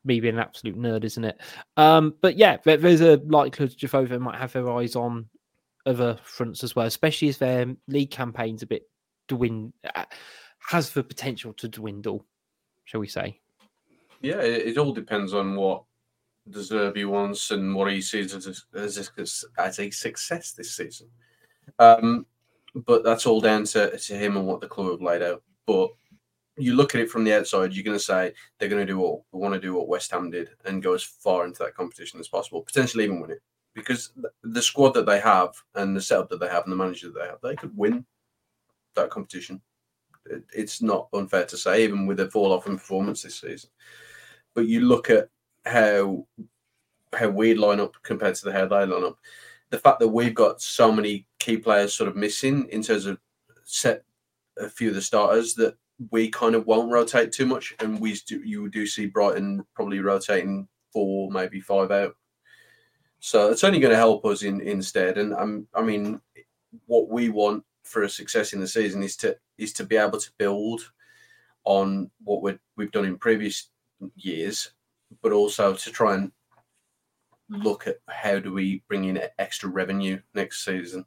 me being an absolute nerd, isn't it? Um, but yeah, there, there's a likelihood Jehovah might have their eyes on other fronts as well, especially as their league campaign's a bit dwind uh, has the potential to dwindle, shall we say? Yeah, it, it all depends on what De Zerbi wants and what he sees as a, as a, as a success this season. Um, but that's all down to, to him and what the club have laid out. But you look at it from the outside, you're going to say they're going to do what want to do what West Ham did and go as far into that competition as possible, potentially even win it. Because the squad that they have and the setup that they have and the manager that they have, they could win that competition. It- It's not unfair to say, even with a fall off in performance this season. But you look at how how we line up compared to the how they line up. The fact that we've got so many key players sort of missing in terms of set a few of the starters that we kind of won't rotate too much, and we do, you do see Brighton probably rotating four, maybe five out. So it's only going to help us in instead. And I'm, I mean, what we want for a success in the season is to is to be able to build on what we we've done in previous years, but also to try and look at how do we bring in extra revenue next season,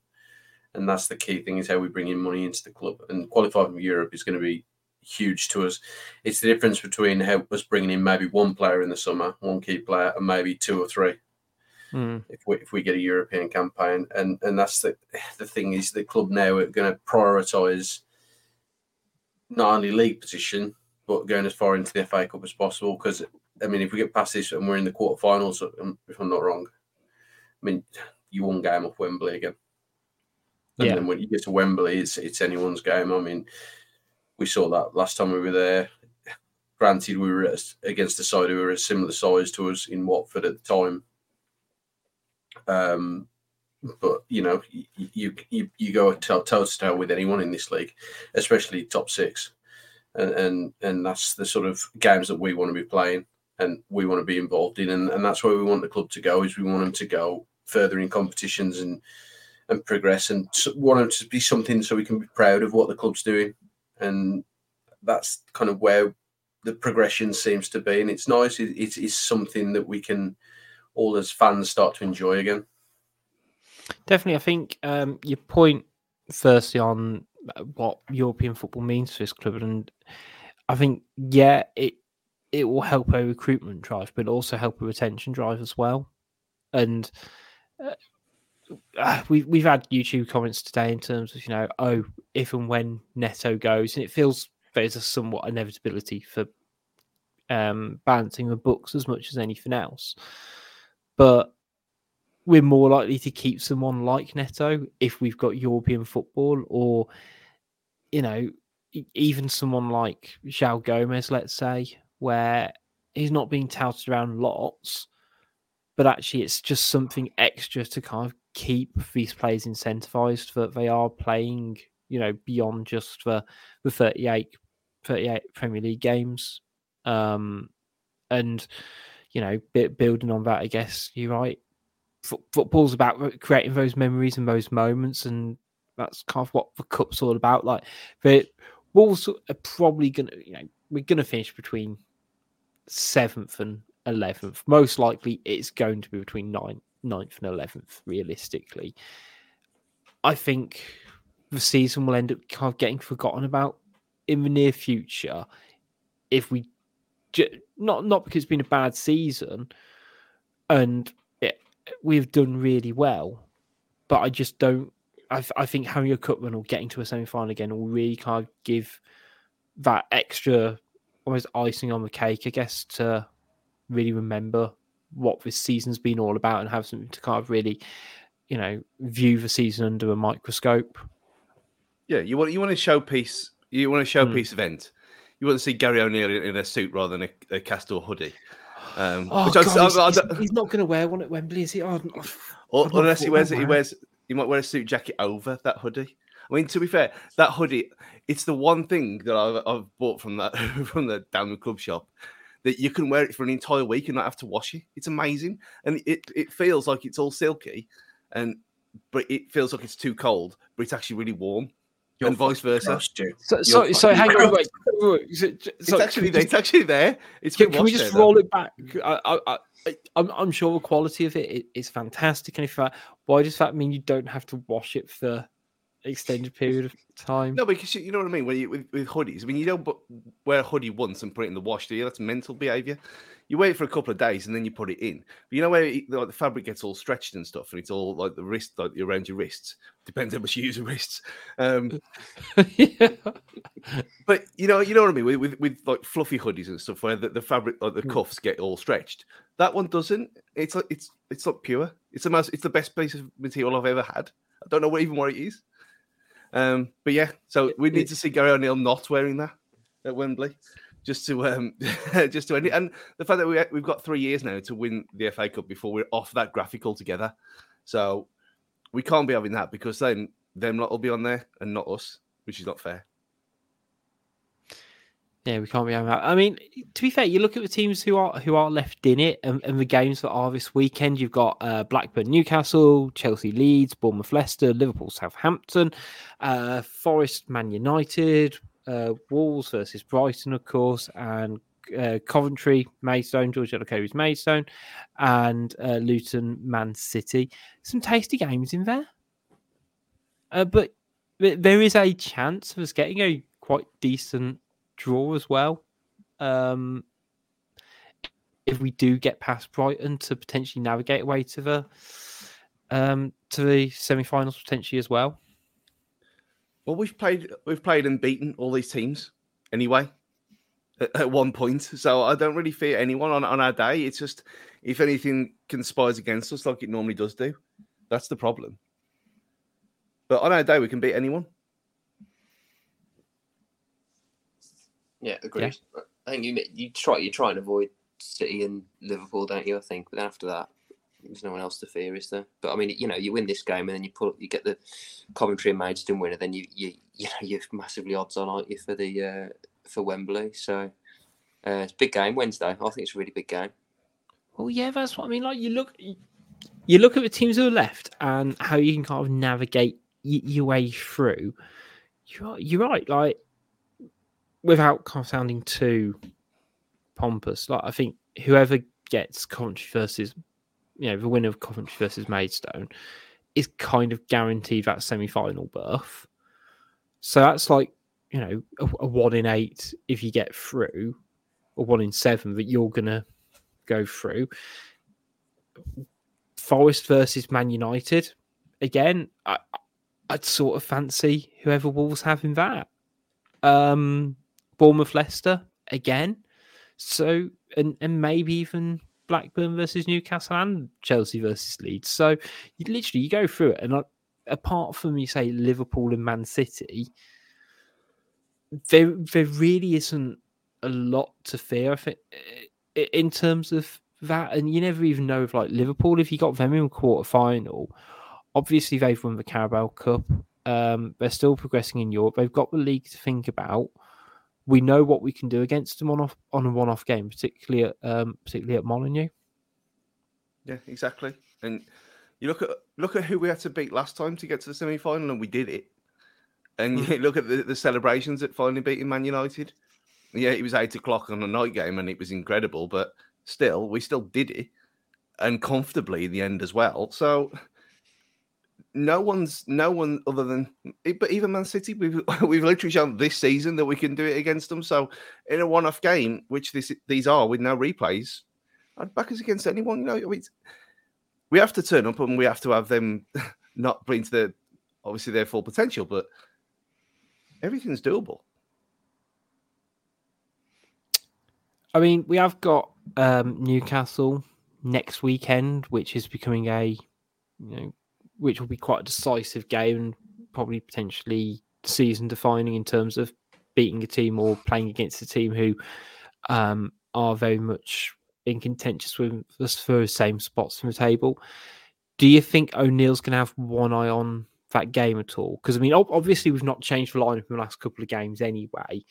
and that's the key thing is how we bring in money into the club. And qualifying for Europe is going to be huge to us. It's the difference between how us bringing in maybe one player in the summer, one key player, and maybe two or three. Mm. If we if we get a European campaign, and and that's the the thing is the club now are going to prioritise not only league position but going as far into the FA Cup as possible. Because I mean, if we get past this and we're in the quarterfinals, if I'm not wrong, I mean, you won game off Wembley again. And Yeah. then when you get to Wembley, it's it's anyone's game. I mean, we saw that last time we were there. Granted, we were against a side who were a similar size to us in Watford at the time. Um, but you know, you you you, go toe to toe with anyone in this league, especially top six, and and and that's the sort of games that we want to be playing and we want to be involved in, and, and that's where we want the club to go. Is we want them to go further in competitions and and progress, and want them to be something so we can be proud of what the club's doing, and that's kind of where the progression seems to be, and it's nice. It, it is something that we can all as fans start to enjoy again. Definitely, I think um, your point firstly on uh, what European football means to this club, and I think yeah, it it will help a recruitment drive, but also help a retention drive as well. And uh, we've we've had YouTube comments today in terms of you know oh if and when Neto goes, and it feels there's a somewhat inevitability for um, balancing the books as much as anything else, but we're more likely to keep someone like Neto if we've got European football, or you know, even someone like João Gomes, let's say, where he's not being touted around lots, but actually it's just something extra to kind of keep these players incentivized that they are playing, you know, beyond just the the 38, 38 Premier League games. Um, and you know, bu- building on that, I guess you're right fo- football's about creating those memories and those moments, and that's kind of what the cup's all about. Like, the Wolves are probably gonna, you know, we're gonna finish between seventh and eleventh. Most likely, it's going to be between ninth, ninth and eleventh. Realistically, I think the season will end up kind of getting forgotten about in the near future if we not not because it's been a bad season and it, we've done really well but i just don't i, I think having a cup run or getting to a semi-final again will really kind of give that extra almost icing on the cake i guess to really remember what this season's been all about and have something to kind of really you know view the season under a microscope Yeah, you want you want a showpiece. You want a showpiece hmm. event. You want to see Gary O'Neil in, in a suit rather than a, a Castore hoodie. Um, Oh, I- God, I- he's, I- he's- he's not going to wear one at Wembley, is he? Oh, I'm- Or, unless he wears it, he wears he might wear a suit jacket over that hoodie. I mean, to be fair, that hoodie it's the one thing that I've, I've bought from that from the down the club shop that you can wear it for an entire week and not have to wash it. It's amazing, and it it feels like it's all silky, and but it feels like it's too cold, but it's actually really warm, You're and vice versa. gross, So, so, so hang on, gross. wait. wait, so- so- It's actually there. just- It's actually there. It's Can, can we just there, though. roll it back? I, I, I, I'm, I'm sure the quality of it i- is fantastic, and if that, why does that mean you don't have to wash it for extended period of time? No, because you, you know what I mean. When you, with, with hoodies, I mean, you don't wear a hoodie once and put it in the wash, do you? That's mental behaviour. You wait for a couple of days and then you put it in. But you know where it, like, the fabric gets all stretched and stuff, and it's all like the wrist, like around your wrists. Depends how much you use your wrists. Um, yeah. but you know, you know what I mean. With with, with like fluffy hoodies and stuff, where the, the fabric, like the Mm. cuffs, get all stretched. That one doesn't. It's like it's it's like pure. It's the most. It's the best piece of material I've ever had. I don't know what even what it is. Um, but yeah, so we need to see Gary O'Neil not wearing that at Wembley, just to um, just to end it. And the fact that we we've got three years now to win the FA Cup before we're off that graphic altogether. So we can't be having that because then them lot will be on there and not us, which is not fair. Yeah, we can't be having that. I mean, to be fair, you look at the teams who are who are left in it, and, and the games that are this weekend. You've got uh, Blackburn, Newcastle, Chelsea, Leeds, Bournemouth, Leicester, Liverpool, Southampton, uh, Forest, Man United, uh, Wolves versus Brighton, of course, and uh, Coventry, Maidstone, George Elokobi's Maidstone, and uh, Luton, Man City. Some tasty games in there. Uh, but there is a chance of us getting a quite decent draw as well. Um, if we do get past Brighton to potentially navigate away to the um, to the semi-finals potentially as well. Well, we've played we've played and beaten all these teams anyway at, at one point, so I don't really fear anyone on, on our day. It's just if anything conspires against us, like it normally does do, that's the problem. But on our day, we can beat anyone. Yeah, agreed. Yeah. I think you you try you try and avoid City and Liverpool, don't you? I think, but after that, there's no one else to fear, is there? But I mean, you know, you win this game and then you pull, you get the Coventry and Maidstone winner, then you you you know you're massively odds on, aren't you, for the uh, for Wembley? So uh, it's a big game Wednesday. I think it's a really big game. Well, yeah, that's what I mean. Like you look, you look at the teams who are left and how you can kind of navigate your way through. You're you're right. Like without sounding too pompous, like I think whoever gets Coventry versus you know the winner of Coventry versus Maidstone is kind of guaranteed that semi-final berth. So that's like you know a, a, one in eight if you get through, or one in seven that you're gonna go through. Forest versus Man United again. I, I'd sort of fancy whoever Wolves have in that. Um, Bournemouth Leicester again. So and and maybe even Blackburn versus Newcastle and Chelsea versus Leeds. So you literally you go through it, and uh, apart from you say Liverpool and Man City, there there really isn't a lot to fear. I think in terms of that, and you never even know if like Liverpool, if you got them in quarter final, obviously they've won the Carabao Cup. Um, they're still progressing in Europe. They've got the league to think about we know what we can do against them on off on a one off game, particularly at um, particularly at Molineux. Yeah, exactly. And you look at look at who we had to beat last time to get to the semi final, and we did it. And mm. you look at the, the celebrations at finally beating Man United. Yeah, it was eight o'clock on a night game, and it was incredible. But still, we still did it, and comfortably in the end as well. So no one's no one other than but even Man City we've we've literally shown this season that we can do it against them. So in a one-off game, which this these are with no replays, I'd back us against anyone. You know, mean, we have to turn up and we have to have them not bring to their obviously their full potential, but everything's doable. I mean, we have got um, Newcastle next weekend, which is becoming a you know which will be quite a decisive game and probably potentially season defining in terms of beating a team or playing against a team who um, are very much in contentious with us for the same spots from the table. Do you think O'Neil's going to have one eye on that game at all? Because I mean, obviously we've not changed the lineup in the last couple of games anyway.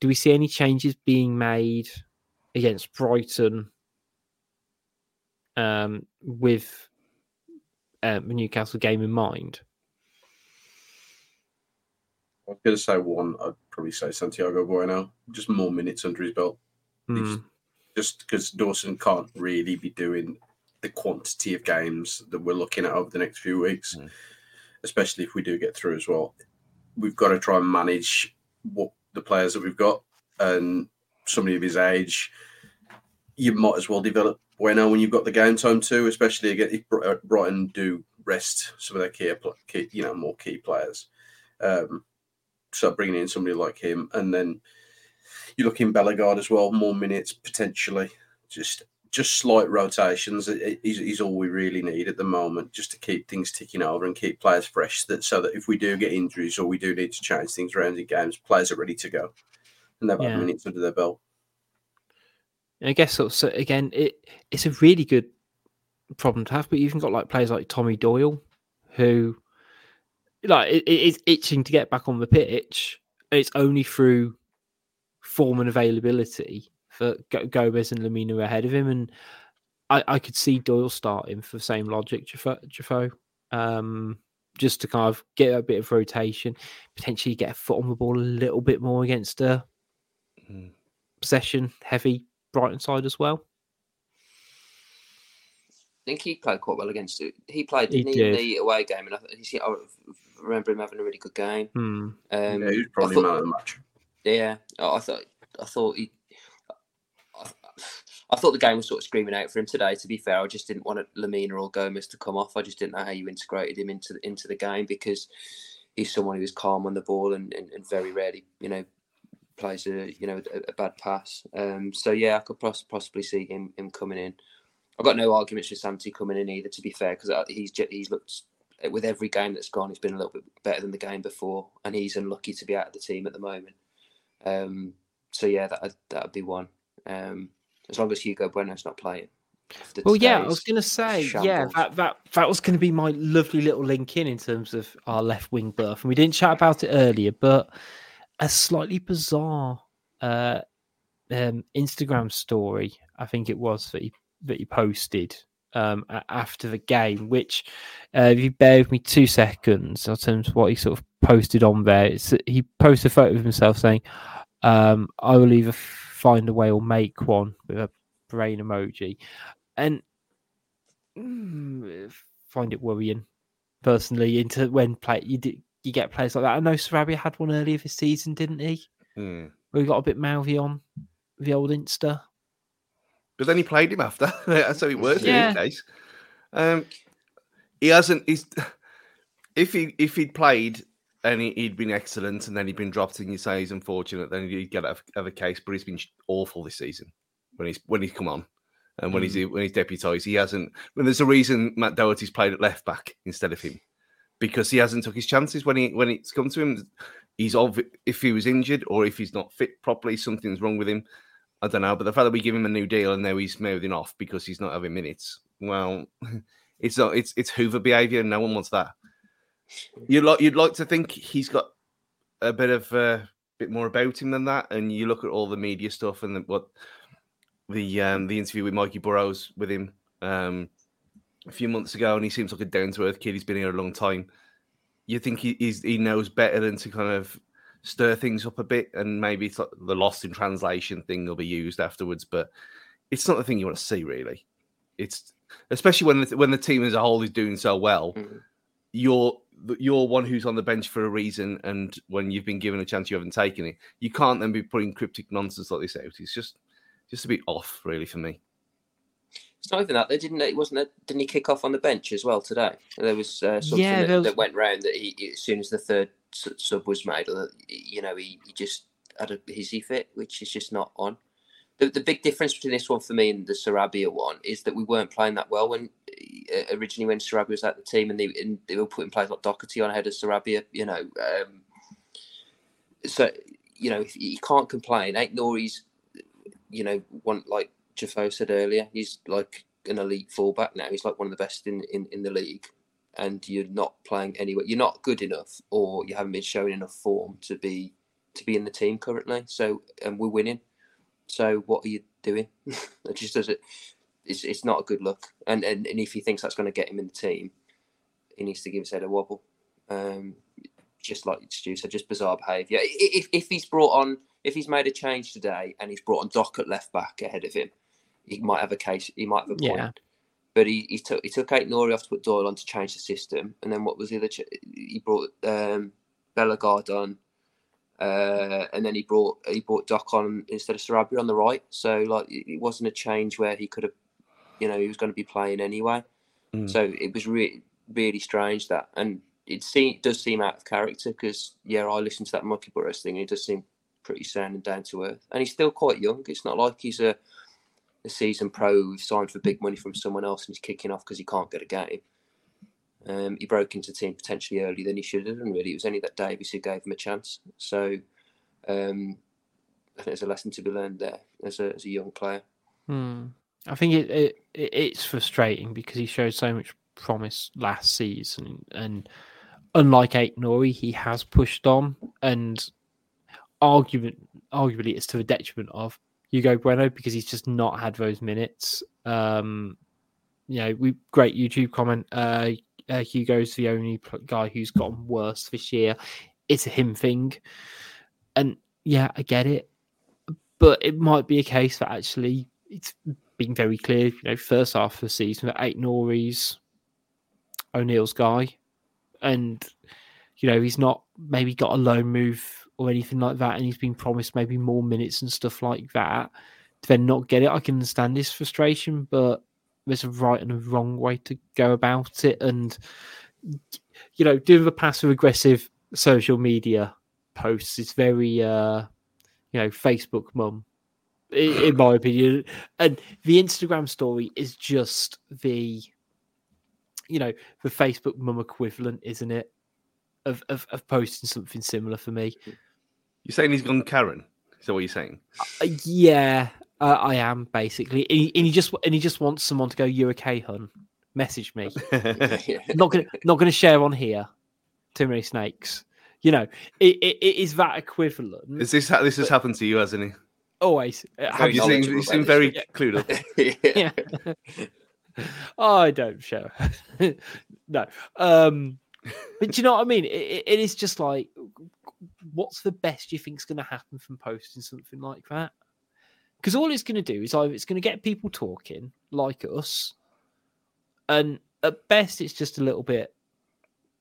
Do we see any changes being made against Brighton um, with um, Newcastle game in mind? I was going to say one. I'd probably say Santiago Bueno. Just more minutes under his belt. Mm. Just because Dawson can't really be doing the quantity of games that we're looking at over the next few weeks, mm. especially if we do get through as well. We've got to try and manage what the players that we've got and somebody of his age. You might as well develop Bueno when you've got the game time too, especially again if uh, Brighton do rest some of their key, key you know, more key players. Um, so bringing in somebody like him, and then you look in Bellegarde as well, more minutes potentially. Just just slight rotations is, is all we really need at the moment, just to keep things ticking over and keep players fresh. That so that if we do get injuries or we do need to change things around in games, players are ready to go and they've yeah. had minutes under their belt. I guess so, so again, it it's a really good problem to have. But you've even got like players like Tommy Doyle, who like it, it is itching to get back on the pitch. It's only through form and availability for Gomes and Lemina ahead of him, and I, I could see Doyle starting for the same logic, Jeffo, um, just to kind of get a bit of rotation, potentially get a foot on the ball a little bit more against a mm possession heavy Brighton side as well. I think he played quite well against it. He played He didn't he, in did. the away game, and I, he- I remember him having a really good game. Hmm. Um, yeah, he was I probably thought- man of the match. Yeah, I I thought I thought he. I, I thought the game was sort of screaming out for him today. To be fair, I just didn't want Lemina or Gomes to come off. I just didn't know how you integrated him into the, into the game because he's someone who is calm on the ball and, and, and very rarely, you know, plays a you know a, a bad pass. Um, so yeah, I could poss- possibly see him him coming in. I've got no arguments with Santi coming in either. To be fair, because he's he's looked with every game that's gone, he's been a little bit better than the game before, and he's unlucky to be out of the team at the moment. Um, so yeah, that that would be one. Um, as long as Hugo Bueno's not playing. Well, yeah, I was going to say, yeah, that, that that was going to be my lovely little link in in terms of our left wing berth, and we didn't chat about it earlier, but a slightly bizarre uh, um, Instagram story, I think it was that he that he posted um, after the game. Which, uh, if you bear with me two seconds, in terms of what he sort of posted on there, it's, he posted a photo of himself saying, um, "I will either find a way or make one" with a brain emoji, and mm, find it worrying personally into when play you do, you get players like that. I know Sarabia had one earlier this season, didn't he? Hmm. Where he got a bit mouthy on the old Insta. But then he played him after. That's how it works Yeah. in his case. Um, he hasn't. He's if he if he'd played and he, he'd been excellent, and then he'd been dropped, and you say he's unfortunate, then he'd get out of a case. But he's been awful this season when he's when he's come on. And when he's when he's deputised, he hasn't. When there's a reason Matt Doherty's played at left back instead of him, because he hasn't took his chances when he when it's come to him. He's of if he was injured or if he's not fit properly, something's wrong with him. I don't know. But the fact that we give him a new deal and now he's mouthing off because he's not having minutes, well, it's not. It's it's Hoover behaviour. and No one wants that. You'd like you'd like to think he's got a bit of uh, bit more about him than that. And you look at all the media stuff and the, what the um, the interview with Mikey Burrows with him um, a few months ago, and he seems like a down to earth kid. He's been here a long time. You think he he knows better than to kind of stir things up a bit, and maybe it's like the lost in translation thing will be used afterwards. But it's not the thing you want to see, really. It's especially when the, when the team as a whole is doing so well. Mhm. You're you're one who's on the bench for a reason, and when you've been given a chance, you haven't taken it. You can't then be putting cryptic nonsense like this out. It's just just a bit off, really, for me. It's not even that. They didn't. It wasn't. A, didn't he kick off on the bench as well today? There was uh, something Yeah, that, was- that went round that he, as soon as the third sub was made, uh, you know, he, he just had a hissy fit, which is just not on. The, the big difference between this one for me and the Sarabia one is that we weren't playing that well when uh, originally when Sarabia was at the team, and they and they were putting players like Doherty on ahead of Sarabia. You know, um, so you know if you can't complain. Aït-Nouri's, you know, one like Jeffo said earlier, he's like an elite fullback now. He's like one of the best in, in, in the league. And you're not playing anywhere. You're not good enough, or you haven't been showing enough form to be to be in the team currently. So, and we're winning. So, what are you doing? it just doesn't. It's, it's not a good look. And, and and if he thinks that's going to get him in the team, he needs to give his head a wobble. Um, just like Stu said, just bizarre behaviour. If, if he's brought on, if he's made a change today and he's brought on Doc at left back ahead of him, he might have a case. He might have a point. Yeah. But he, he took he took Aït-Nouri off to put Doyle on to change the system, and then what was the other? Ch- he brought um, Bellegarde on, uh, and then he brought he brought Doc on instead of Sarabia on the right. So like it wasn't a change where he could have, you know, he was going to be playing anyway. Mm. So it was really really strange that, and it seem, it does seem out of character because yeah, I listened to that Mikey Burrows thing. And it does seem pretty sound and down to earth, and he's still quite young. It's not like he's a a season pro who's signed for big money from someone else and he's kicking off because he can't get a game. Um, he broke into the team potentially earlier than he should have, and really it was only that Davies who gave him a chance. So um, I think there's a lesson to be learned there as a, as a young player. Hmm. I think it, it it- it's frustrating because he showed so much promise last season, and unlike Aït-Nouri, he has pushed on, and argument arguably it's to the detriment of Hugo Bueno because he's just not had those minutes. Um, you know, we great YouTube comment. Uh, uh, Hugo's the only guy who's gotten worse this year. It's a him thing, and yeah, I get it, but it might be a case that actually it's been very clear. You know, first half of the season that eight Norries, O'Neil's guy, and you know he's not maybe got a loan move or anything like that, and he's been promised maybe more minutes and stuff like that. Then not get it, I can understand his frustration, but there's a right and a wrong way to go about it, and you know, doing the passive aggressive social media posts is very, uh, you know, Facebook mum, in, in my opinion. And the Instagram story is just the, you know, the Facebook mum equivalent, isn't it? Of, of, of posting something similar for me. You're saying he's gone Karen? Is that what you're saying? Uh, yeah, uh, I am basically, and he, and he just and he just wants someone to go. You okay, hun? Message me. not gonna not gonna share on here. Too many snakes. You know, it, it, it is that equivalent. Is this this has happened to you, hasn't he? Always. Uh, have Very You seem, you seem very shit. clued up. yeah. yeah. I don't show. no. Um, but do you know what I mean? It, it- it is just like, what's the best you think's going to happen from posting something like that? Because all it's going to do is either it's going to get people talking like us, and at best it's just a little bit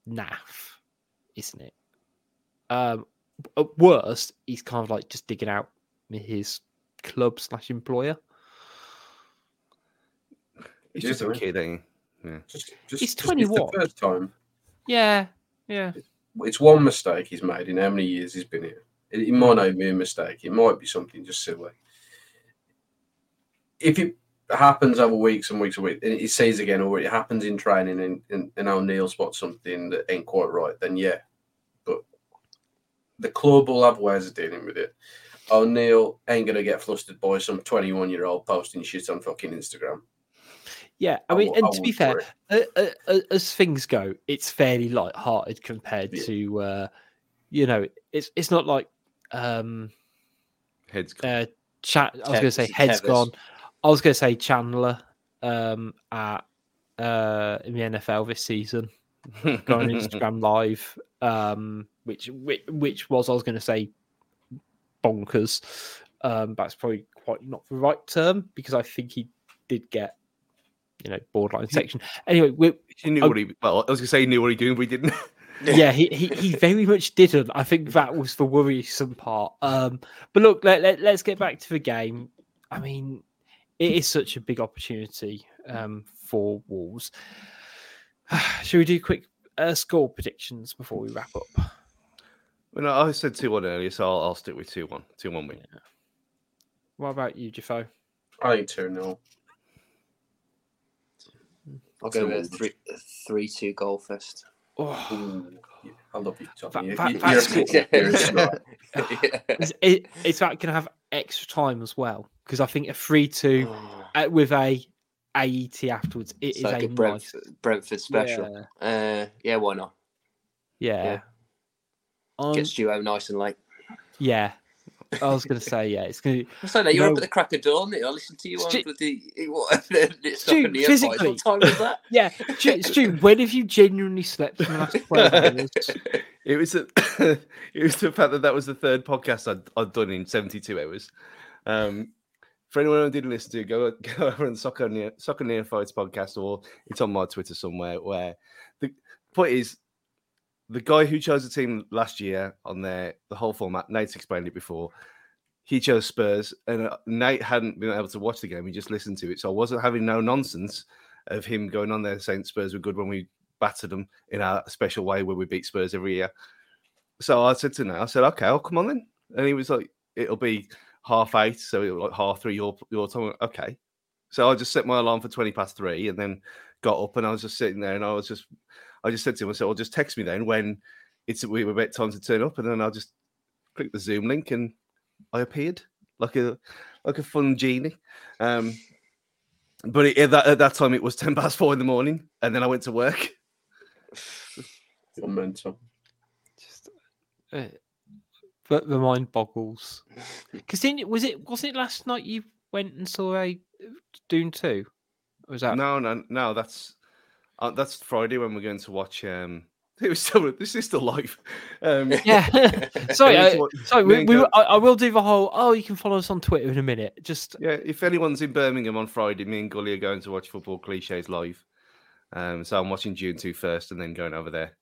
naff, isn't it? Um, at worst, he's kind of like just digging out his club slash employer. He's just a sorry. kid, ain't he? Just, just, He's just- 21. It's the first time. Yeah, yeah. It's one mistake he's made in how many years he's been here. It, it might not be a mistake. It might be something just silly. If it happens over weeks and weeks and weeks, and it says again, or it happens in training, and, and, and O'Neil spots something that ain't quite right, then yeah. But the club will have ways of dealing with it. Oh, O'Neil ain't gonna get flustered by some twenty-one-year-old posting shit on fucking Instagram. Yeah, I mean, and I to be fair, uh, uh, as things go, it's fairly light-hearted compared Yeah. to, uh, you know, it's it's not like um, Heads gone. uh, chat. I was going to say heads Tevez? gone. I was going to say Chandler um, at uh, in the NFL this season, going Instagram live, um, which, which which was I was going to say bonkers. Um, that's probably quite not the right term because I think he did get you know borderline section. Anyway, we He knew Oh. what he. Well, I was gonna say he knew what he doing, but he didn't. yeah, he, he he very much didn't. I think that was the worrisome part. Um, but look, let, let let's get back to the game. I mean, it is such a big opportunity um, for Wolves. Should we do quick uh, score predictions before we wrap up? well, no, I said two one earlier, so I'll, I'll stick with two one. Two one win. What about you, Jeffo? I think two 0 I'll go with a Wolves. three, three-two goal fest. Oh, I love you, That- Tommy. You- that- you- that's you're a good. football player, it's right. is, it, is that going to have extra time as well? Because I think a three-two Oh, uh, with a AET afterwards it it's is like a a nice. Brentford, Brentford special. Yeah, Uh, yeah, why not? yeah. Yeah. Um, Get Stu home nice and late. yeah. I was going to say yeah. It's going to I say that you're No. up at the crack of dawn. I listened to you on Stu- with the what? it's Stu, not near physically. What time was that? Yeah, Stu, Stu, when have you genuinely slept in the last 12 hours? It was a, it was the fact that that was the third podcast I'd, I'd done in 72 hours. Um, for anyone who didn't listen to, go go over on the Soccer Near, Soccer Near Fights podcast, or it's on my Twitter somewhere. Where the point is, the guy who chose the team last year on their the whole format, Nate's explained it before. He chose Spurs, and uh, Nate hadn't been able to watch the game. He just listened to it, so I wasn't having no nonsense of him going on there saying Spurs were good when we battered them in our special way where we beat Spurs every year. So I said to Nate, I said, okay, I'll come on then. And he was like, it'll be half eight, so it'll like half three your your time. Okay. So I just set my alarm for 20 past three and then got up and I was just sitting there and I was just I just said to him, I said, well, just text me then when it's we were about time to turn up, and then I'll just click the Zoom link and I appeared like a like a fun genie. Um but it, at, that, at that time it was 10 past four in the morning and then I went to work. You're mental. Just, uh, but the mind boggles. Because then was it wasn't it last night you went and saw a Dune two? Or was that No, no, no. That's uh, that's Friday when we're going to watch um, It was still this is still live. Um, Yeah. sorry, uh, sorry. We, we, I, I will do the whole. Oh, you can follow us on Twitter in a minute. Just yeah, if anyone's in Birmingham on Friday, me and Gully are going to watch football cliches live. Um, so I'm watching Dune 2 first and then going over there.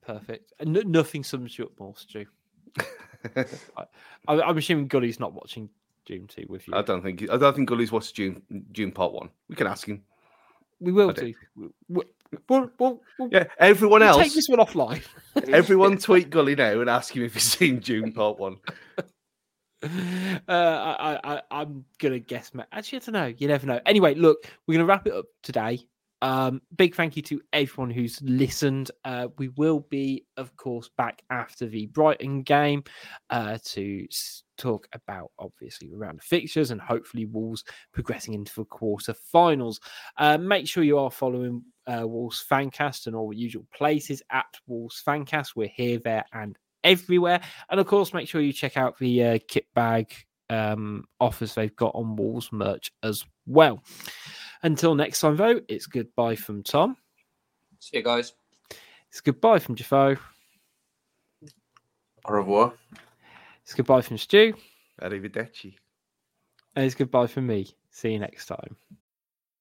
perfect. Nothing sums you up more, Stu. I, I'm assuming Gully's not watching Dune 2 with you. I don't think I don't think Gully's watched Dune Dune part one. We can ask him. We will we- We'll, we'll, we'll, Yeah, everyone else, take this one offline. everyone tweet Gully now and ask him if he's seen Dune part one. uh, I, I, I'm gonna guess. Actually, I don't know. You never know. Anyway, look, we're gonna wrap it up today. Um, big thank you to everyone who's listened. Uh, we will be, of course, back after the Brighton game uh, to talk about obviously around the fixtures and hopefully Wolves progressing into the quarter-finals. Uh, make sure you are following uh, Wolves Fancast and all the usual places at Wolves Fancast. We're here, there, and everywhere. And of course, make sure you check out the uh, kit bag um, offers they've got on Wolves merch as well. Until next time, though, it's goodbye from Tom. See you guys. It's goodbye from Jeffo. Au revoir. It's goodbye from Stu. Arrivederci. And it's goodbye from me. See you next time.